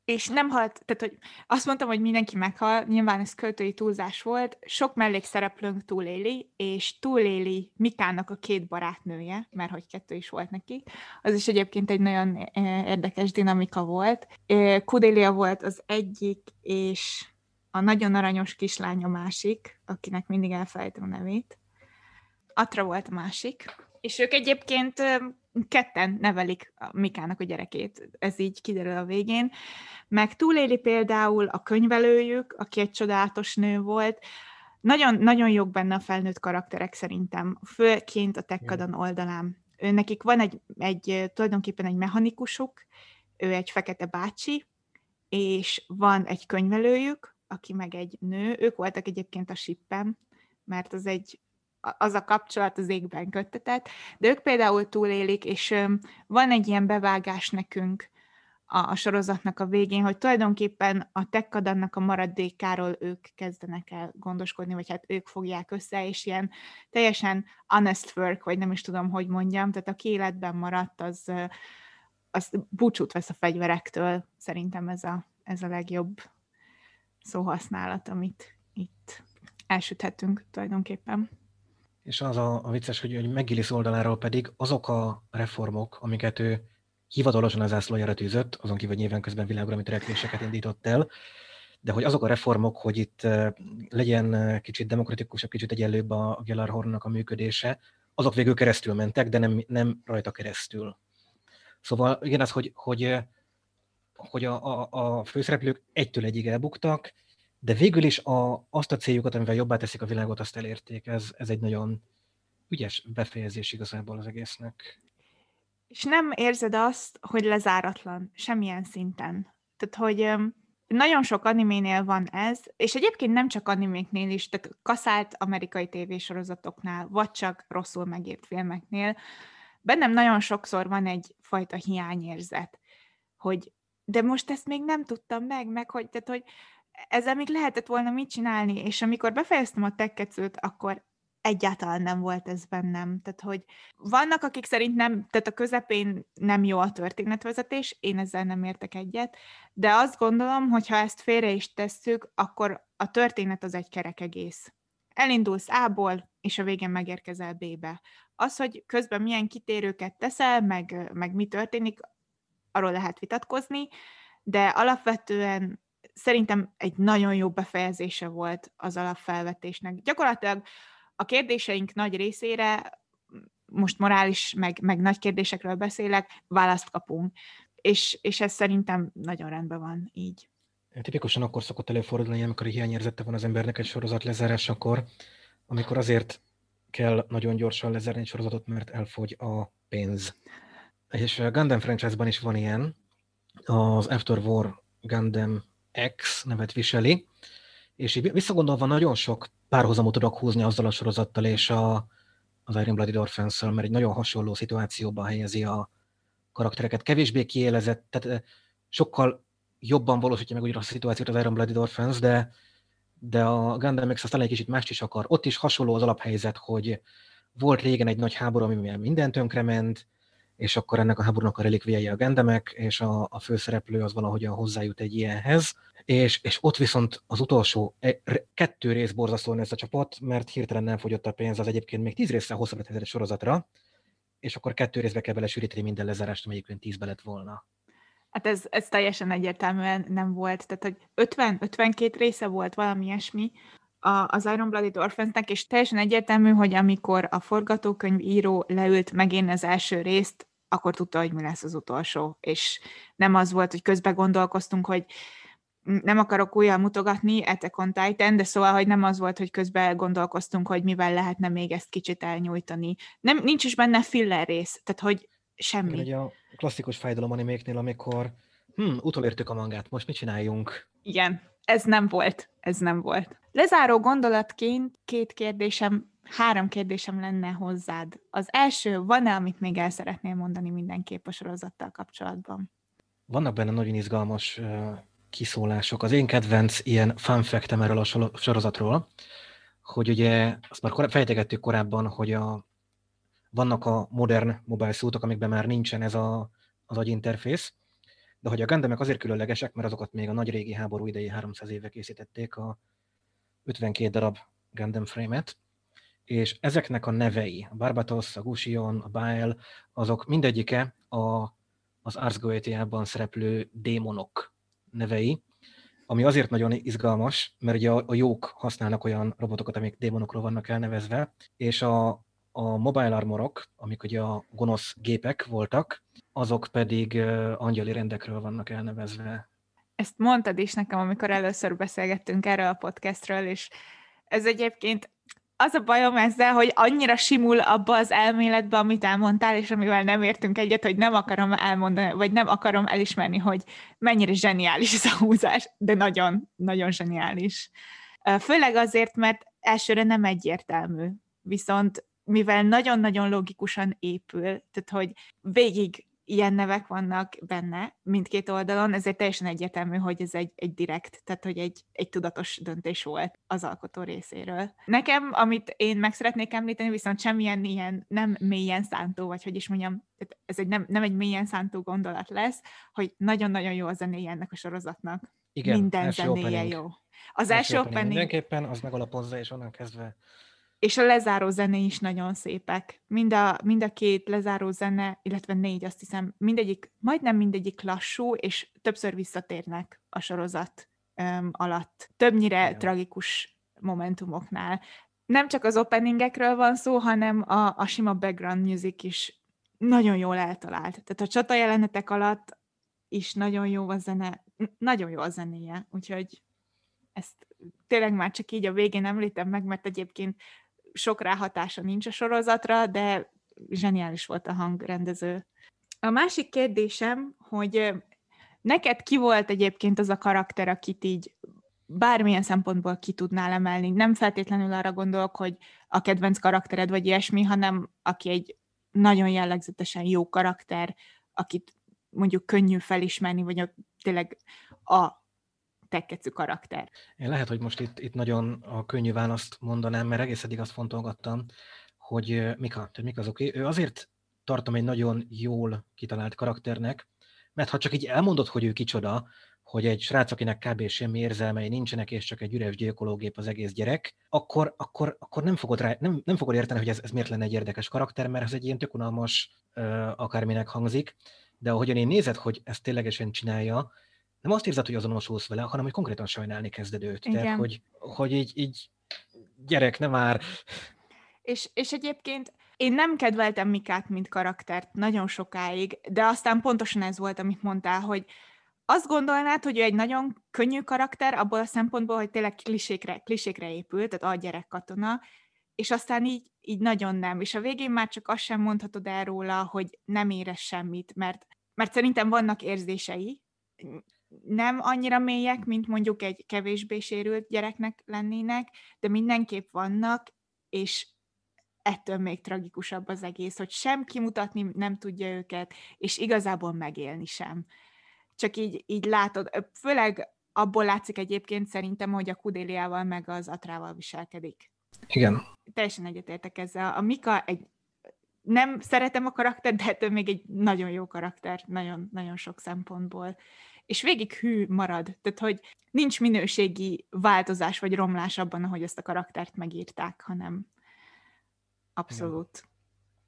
és nem halt, tehát hogy azt mondtam, hogy mindenki meghal, nyilván ez költői túlzás volt, sok mellékszereplőnk túléli, és túléli Mikának a két barátnője, mert hogy kettő is volt neki. Az is egyébként egy nagyon eh, érdekes dinamika volt. Kudélia eh, volt az egyik, és a nagyon aranyos kislány a másik, akinek mindig elfelejtem a nevét. Atra volt a másik. És ők egyébként eh, ketten nevelik a Mikának a gyerekét, ez így kiderül a végén. Meg túléli például a könyvelőjük, aki egy csodálatos nő volt, nagyon, nagyon jók benne a felnőtt karakterek szerintem, főként a Tekkadan oldalán. Ő, nekik van egy, egy, tulajdonképpen egy mechanikusuk, ő egy fekete bácsi, és van egy könyvelőjük, aki meg egy nő, ők voltak egyébként a sippen, mert az egy az a kapcsolat az égben köttetett, de ők például túlélik, és van egy ilyen bevágás nekünk a, a sorozatnak a végén, hogy tulajdonképpen a tekkadannak a maradékáról ők kezdenek el gondoskodni, vagy hát ők fogják össze, és ilyen teljesen honest work, vagy nem is tudom, hogy mondjam, tehát aki életben maradt, az, az búcsút vesz a fegyverektől. Szerintem ez a, ez a legjobb szóhasználat, amit itt elsüthetünk tulajdonképpen. És az a, a vicces, hogy, hogy McGillis oldaláról pedig azok a reformok, amiket ő hivatalosan az ászlójára tűzött, azon kívül, hogy nyilván közben világuralmi törekvéseket indított el, de hogy azok a reformok, hogy itt legyen kicsit demokratikusabb, kicsit egyenlőbb a Gellarhornnak a működése, azok végül keresztül mentek, de nem, nem rajta keresztül. Szóval igen, az, hogy, hogy, hogy a, a, a főszereplők egytől egyig elbuktak, de végül is a, azt a céljukat, amivel jobbá teszik a világot, azt elérték. Ez, ez egy nagyon ügyes befejezés igazából az egésznek. És nem érzed azt, hogy lezáratlan, semmilyen szinten. Tehát, hogy nagyon sok animénél van ez, és egyébként nem csak animéknél is, tehát kaszált amerikai tévésorozatoknál, vagy csak rosszul megírt filmeknél, bennem nagyon sokszor van egyfajta hiányérzet, hogy de most ezt még nem tudtam meg, meg hogy, tehát, hogy ezzel még lehetett volna mit csinálni, és amikor befejeztem a tekkecőt, akkor egyáltalán nem volt ez bennem. Tehát, hogy vannak, akik szerint nem, tehát a közepén nem jó a történetvezetés, én ezzel nem értek egyet, de azt gondolom, hogy ha ezt félre is tesszük, akkor a történet az egy kerek egész. Elindulsz A-ból, és a végén megérkezel B-be. Az, hogy közben milyen kitérőket teszel, meg, meg mi történik, arról lehet vitatkozni, de alapvetően szerintem egy nagyon jó befejezése volt az alapfelvetésnek. Gyakorlatilag a kérdéseink nagy részére, most morális, meg, meg nagy kérdésekről beszélek, választ kapunk. És, és ez szerintem nagyon rendben van így. Tipikusan akkor szokott előfordulni, amikor hiányérzete van az embernek egy sorozat lezárásakor, amikor azért kell nagyon gyorsan lezárni egy sorozatot, mert elfogy a pénz. És a Gundam franchise-ban is van ilyen, az After War Gundam X nevet viseli, és így visszagondolva nagyon sok párhuzamot tudok húzni azzal a sorozattal és a, az Iron Blooded orphans mert egy nagyon hasonló szituációba helyezi a karaktereket. Kevésbé kiélezett, tehát sokkal jobban valósítja meg ugyan a szituációt az Iron Blooded Orphans, de, de a Gundam X talán egy kicsit mást is akar. Ott is hasonló az alaphelyzet, hogy volt régen egy nagy háború, amiben minden tönkrement, és akkor ennek a háborúnak a relikviái a gendemek, és a, a főszereplő az valahogyan hozzájut egy ilyenhez. És, és ott viszont az utolsó e, kettő rész borzasztóan ez a csapat, mert hirtelen nem fogyott a pénz az egyébként még tíz részre hosszabb egy sorozatra, és akkor kettő részbe kell belesűríteni minden lezárást, amelyikben tízbe lett volna. Hát ez, ez teljesen egyértelműen nem volt. Tehát, hogy 50-52 része volt valami ilyesmi, az Iron Blooded Orphans-nek, és teljesen egyértelmű, hogy amikor a forgatókönyv író leült megint az első részt, akkor tudta, hogy mi lesz az utolsó. És nem az volt, hogy közben gondolkoztunk, hogy nem akarok újra mutogatni Attack on Titan, de szóval, hogy nem az volt, hogy közben gondolkoztunk, hogy mivel lehetne még ezt kicsit elnyújtani. Nem, nincs is benne filler rész, tehát hogy semmi. Ugye a klasszikus fájdalom animéknél, amikor hm, utolértük a mangát, most mit csináljunk? Igen, ez nem volt, ez nem volt. Lezáró gondolatként két kérdésem, három kérdésem lenne hozzád. Az első, van-e, amit még el szeretnél mondani mindenképp a sorozattal kapcsolatban? Vannak benne nagyon izgalmas kiszólások. Az én kedvenc ilyen fact erről a sorozatról, hogy ugye azt már fejtegettük korábban, hogy a, vannak a modern mobile szútok, amikben már nincsen ez a, az agyinterfész, de hogy a Gundamek azért különlegesek, mert azokat még a nagy régi háború idejé 300 éve készítették a 52 darab Gundam frame-et, és ezeknek a nevei, a Barbatos, a Gusion, a Bael, azok mindegyike a, az Ars Goetia-ban szereplő démonok nevei, ami azért nagyon izgalmas, mert ugye a, a jók használnak olyan robotokat, amik démonokról vannak elnevezve, és a, a mobile armorok, amik ugye a gonosz gépek voltak, azok pedig angyali rendekről vannak elnevezve. Ezt mondtad is nekem, amikor először beszélgettünk erről a podcastről, és ez egyébként az a bajom ezzel, hogy annyira simul abba az elméletbe, amit elmondtál, és amivel nem értünk egyet, hogy nem akarom elmondani, vagy nem akarom elismerni, hogy mennyire zseniális ez a húzás, de nagyon, nagyon zseniális. Főleg azért, mert elsőre nem egyértelmű. viszont mivel nagyon-nagyon logikusan épül, tehát hogy végig ilyen nevek vannak benne mindkét oldalon, ezért teljesen egyértelmű, hogy ez egy, egy direkt, tehát hogy egy, egy tudatos döntés volt az alkotó részéről. Nekem, amit én meg szeretnék említeni, viszont semmilyen ilyen nem mélyen szántó, vagy hogy is mondjam, tehát ez egy nem, nem egy mélyen szántó gondolat lesz, hogy nagyon-nagyon jó a zenéje ennek a sorozatnak. Igen, Minden zenéje opening. jó. Az első, első opening, opening mindenképpen az megalapozza, és onnan kezdve és a lezáró zene is nagyon szépek. Mind a, mind a két lezáró zene, illetve négy, azt hiszem, mindegyik, majdnem mindegyik lassú, és többször visszatérnek a sorozat um, alatt. Többnyire Igen. tragikus momentumoknál. Nem csak az openingekről van szó, hanem a, a sima background music is nagyon jól eltalált. Tehát a csata jelenetek alatt is nagyon jó a zene, nagyon jó a zenéje, úgyhogy ezt tényleg már csak így a végén említem meg, mert egyébként sok ráhatása nincs a sorozatra, de zseniális volt a hangrendező. A másik kérdésem, hogy neked ki volt egyébként az a karakter, akit így bármilyen szempontból ki tudnál emelni? Nem feltétlenül arra gondolok, hogy a kedvenc karaktered vagy ilyesmi, hanem aki egy nagyon jellegzetesen jó karakter, akit mondjuk könnyű felismerni, vagy a, tényleg a tekkecű karakter. Én lehet, hogy most itt, itt nagyon a könnyű választ mondanám, mert egész eddig azt fontolgattam, hogy Mika, tehát Mika az oké. Okay. Ő azért tartom egy nagyon jól kitalált karakternek, mert ha csak így elmondod, hogy ő kicsoda, hogy egy srác, akinek kb. semmi érzelmei nincsenek, és csak egy üres gyilkológép az egész gyerek, akkor, akkor, akkor nem, fogod rá, nem, nem fogod érteni, hogy ez, ez miért lenne egy érdekes karakter, mert ez egy ilyen tök unalmas akárminek hangzik, de ahogyan én nézed, hogy ezt ténylegesen csinálja, nem azt érzed, hogy azonosulsz vele, hanem hogy konkrétan sajnálni kezded őt. Igen. Tehát, hogy, hogy így, így gyerek, nem már. És, és egyébként én nem kedveltem Mikát, mint karaktert nagyon sokáig, de aztán pontosan ez volt, amit mondtál, hogy azt gondolnád, hogy ő egy nagyon könnyű karakter, abból a szempontból, hogy tényleg klisékre, klisékre épült, tehát a gyerek katona, és aztán így, így nagyon nem. És a végén már csak azt sem mondhatod el róla, hogy nem érez semmit, mert, mert szerintem vannak érzései, nem annyira mélyek, mint mondjuk egy kevésbé sérült gyereknek lennének, de mindenképp vannak, és ettől még tragikusabb az egész, hogy sem kimutatni nem tudja őket, és igazából megélni sem. Csak így, így látod, főleg abból látszik egyébként szerintem, hogy a Kudéliával meg az Atrával viselkedik. Igen. Teljesen egyetértek ezzel. A Mika egy nem szeretem a karakter, de ettől még egy nagyon jó karakter, nagyon, nagyon sok szempontból és végig hű marad. Tehát, hogy nincs minőségi változás vagy romlás abban, ahogy ezt a karaktert megírták, hanem abszolút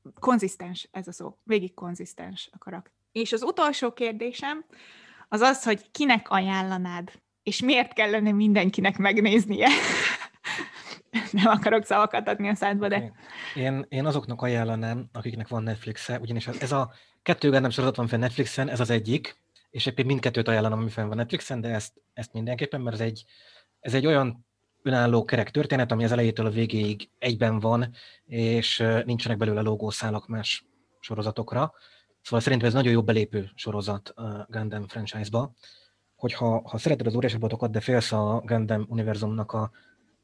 ja. konzisztens ez a szó. Végig konzisztens a karakter. És az utolsó kérdésem az az, hogy kinek ajánlanád, és miért kellene mindenkinek megnéznie? <laughs> nem akarok szavakat adni a szádba, de... Én, én azoknak ajánlanám, akiknek van Netflix-e, ugyanis ez a kettő nem sorozat van fel Netflixen, ez az egyik, és éppen mindkettőt ajánlom, ami fenn van Netflixen, de ezt, ezt mindenképpen, mert ez egy, ez egy olyan önálló kerek történet, ami az elejétől a végéig egyben van, és nincsenek belőle logószálak más sorozatokra. Szóval szerintem ez nagyon jó belépő sorozat a Gundam franchise-ba, hogyha ha szereted az óriási robotokat, de félsz a Gundam univerzumnak a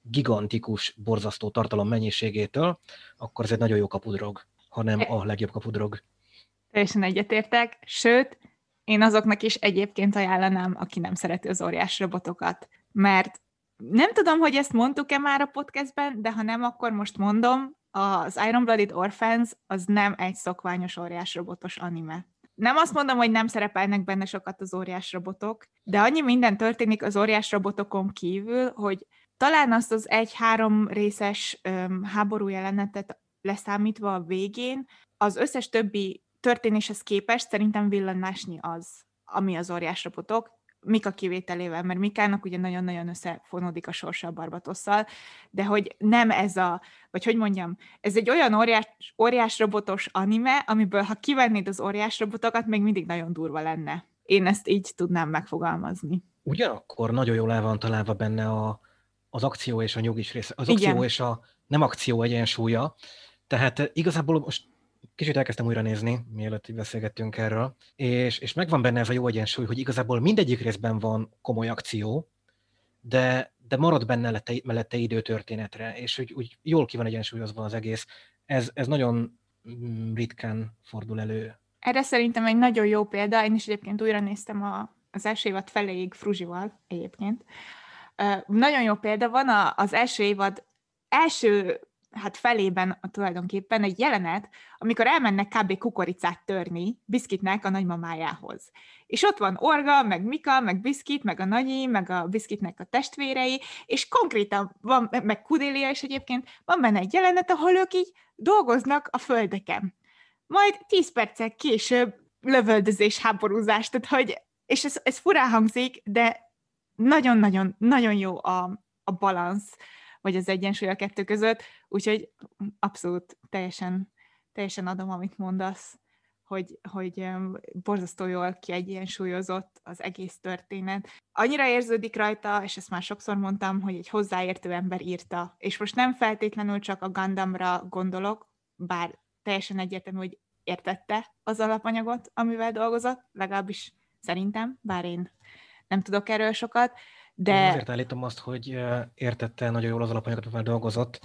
gigantikus, borzasztó tartalom mennyiségétől, akkor ez egy nagyon jó kapudrog, hanem a legjobb kapudrog. Teljesen egyetértek, sőt, én azoknak is egyébként ajánlanám, aki nem szereti az óriás robotokat, mert nem tudom, hogy ezt mondtuk-e már a podcastben, de ha nem, akkor most mondom, az Iron Blooded Orphans az nem egy szokványos óriás robotos anime. Nem azt mondom, hogy nem szerepelnek benne sokat az óriás robotok, de annyi minden történik az óriás robotokon kívül, hogy talán azt az egy-három részes öm, háború jelenetet leszámítva a végén, az összes többi történéshez képest szerintem villanásnyi az, ami az óriás robotok, Mika kivételével, mert Mikának ugye nagyon-nagyon összefonódik a sorsa a Barbatosszal, de hogy nem ez a, vagy hogy mondjam, ez egy olyan óriás, óriás robotos anime, amiből ha kivennéd az óriás robotokat, még mindig nagyon durva lenne. Én ezt így tudnám megfogalmazni. Ugyanakkor nagyon jól el van találva benne a, az akció és a nyugis része, az akció Igen. és a nem akció egyensúlya, tehát igazából most kicsit elkezdtem újra nézni, mielőtt így beszélgettünk erről, és, és megvan benne ez a jó egyensúly, hogy igazából mindegyik részben van komoly akció, de, de marad benne mellette, mellette idő történetre, és hogy úgy jól ki van egyensúlyozva az egész. Ez, ez nagyon mm, ritkán fordul elő. Erre szerintem egy nagyon jó példa, én is egyébként újra néztem a, az első évad feléig Fruzsival egyébként. Uh, nagyon jó példa van, a, az első évad első hát felében tulajdonképpen egy jelenet, amikor elmennek kb. kukoricát törni Biszkitnek a nagymamájához. És ott van Orga, meg Mika, meg Biszkit, meg a nagyi, meg a Biszkitnek a testvérei, és konkrétan van, meg Kudélia is egyébként, van benne egy jelenet, ahol ők így dolgoznak a földeken. Majd tíz perccel később lövöldözés, háborúzás, tehát hogy, és ez, ez furán hangzik, de nagyon-nagyon, nagyon jó a, a balansz vagy az egyensúly a kettő között, úgyhogy abszolút teljesen, teljesen adom, amit mondasz, hogy, hogy borzasztó jól kiegyensúlyozott az egész történet. Annyira érződik rajta, és ezt már sokszor mondtam, hogy egy hozzáértő ember írta, és most nem feltétlenül csak a Gundamra gondolok, bár teljesen egyértelmű, hogy értette az alapanyagot, amivel dolgozott, legalábbis szerintem, bár én nem tudok erről sokat, de... Én azért állítom azt, hogy értette nagyon jól az alapanyagot, amivel dolgozott,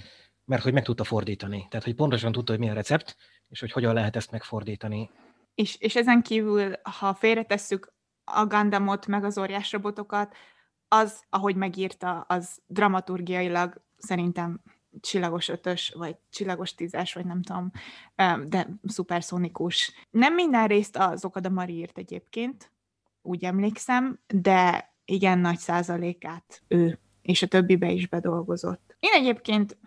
mert hogy meg tudta fordítani. Tehát, hogy pontosan tudta, hogy milyen recept, és hogy hogyan lehet ezt megfordítani. És, és ezen kívül, ha félretesszük a Gundamot, meg az óriás robotokat, az, ahogy megírta, az dramaturgiailag szerintem csillagos ötös, vagy csillagos tízes, vagy nem tudom, de szuperszonikus. Nem minden részt az Okada Mari írt egyébként, úgy emlékszem, de igen nagy százalékát ő, és a többibe is bedolgozott. Én egyébként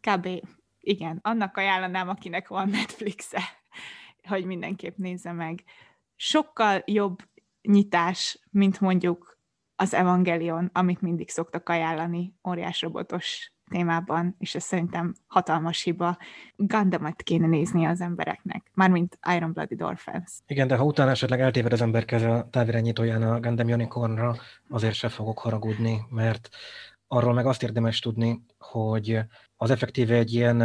kb. igen, annak ajánlanám, akinek van Netflixe, <laughs> hogy mindenképp nézze meg. Sokkal jobb nyitás, mint mondjuk az Evangelion, amit mindig szoktak ajánlani óriás robotos témában, és ez szerintem hatalmas hiba. Gundamot kéne nézni az embereknek, mármint Iron Blooded Orphans. Igen, de ha utána esetleg eltéved az ember keze a távirányítóján a Gundam Unicornra, azért se fogok haragudni, mert arról meg azt érdemes tudni, hogy az effektíve egy ilyen,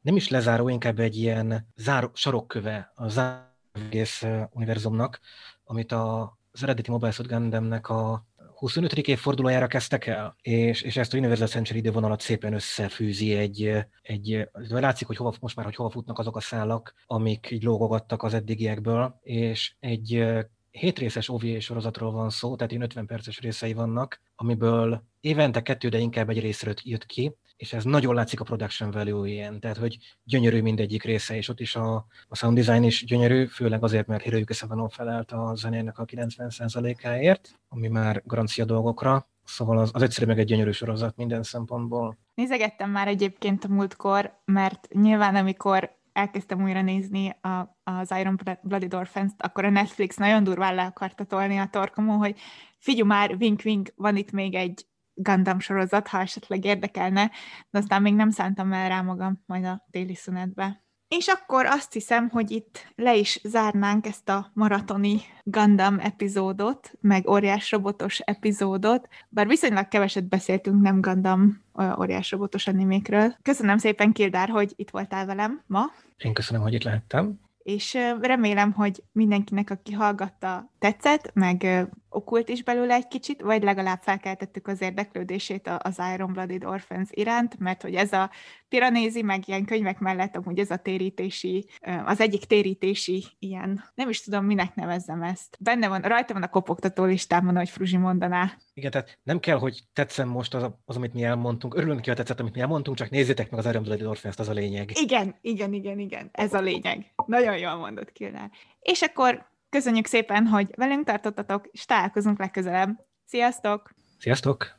nem is lezáró, inkább egy ilyen záró, sarokköve a záró egész univerzumnak, amit a, az eredeti Mobile Suit Gundamnek a 25. évfordulójára kezdtek el, és, és ezt a Universal Century idővonalat szépen összefűzi egy, egy látszik, hogy hova, most már, hogy hova futnak azok a szálak, amik így lógogattak az eddigiekből, és egy hétrészes OVA sorozatról van szó, tehát én 50 perces részei vannak, amiből évente kettő, de inkább egy részről jött ki, és ez nagyon látszik a production value-jén, tehát hogy gyönyörű mindegyik része, és ott is a, a sound design is gyönyörű, főleg azért, mert Hiroyuki Sawano felelt a zenének a 90%-áért, ami már garancia dolgokra, Szóval az, az egyszerű meg egy gyönyörű sorozat minden szempontból. Nézegettem már egyébként a múltkor, mert nyilván amikor elkezdtem újra nézni a, az Iron Blooded orphans akkor a Netflix nagyon durván le akarta tolni a torkomon, hogy figyelj már, wink wink, van itt még egy Gundam sorozat, ha esetleg érdekelne, de aztán még nem szántam el rá magam majd a téli szünetbe. És akkor azt hiszem, hogy itt le is zárnánk ezt a maratoni Gundam epizódot, meg óriás robotos epizódot, bár viszonylag keveset beszéltünk nem Gundam óriás robotos animékről. Köszönöm szépen, Kildár, hogy itt voltál velem ma. Én köszönöm, hogy itt lehettem. És remélem, hogy mindenkinek, aki hallgatta, tetszett, meg okult is belőle egy kicsit, vagy legalább felkeltettük az érdeklődését az Iron Blooded Orphans iránt, mert hogy ez a piranézi, meg ilyen könyvek mellett amúgy ez a térítési, az egyik térítési ilyen, nem is tudom, minek nevezzem ezt. Benne van, rajta van a kopogtató listámon, hogy Fruzsi mondaná. Igen, tehát nem kell, hogy tetszem most az, az amit mi elmondtunk. Örülünk ki, ha tetszett, amit mi elmondtunk, csak nézzétek meg az Iron Blooded Orphans, az a lényeg. Igen, igen, igen, igen, ez a lényeg. Nagyon jól mondott, Kilnál. És akkor Köszönjük szépen, hogy velünk tartottatok, és találkozunk legközelebb. Sziasztok! Sziasztok!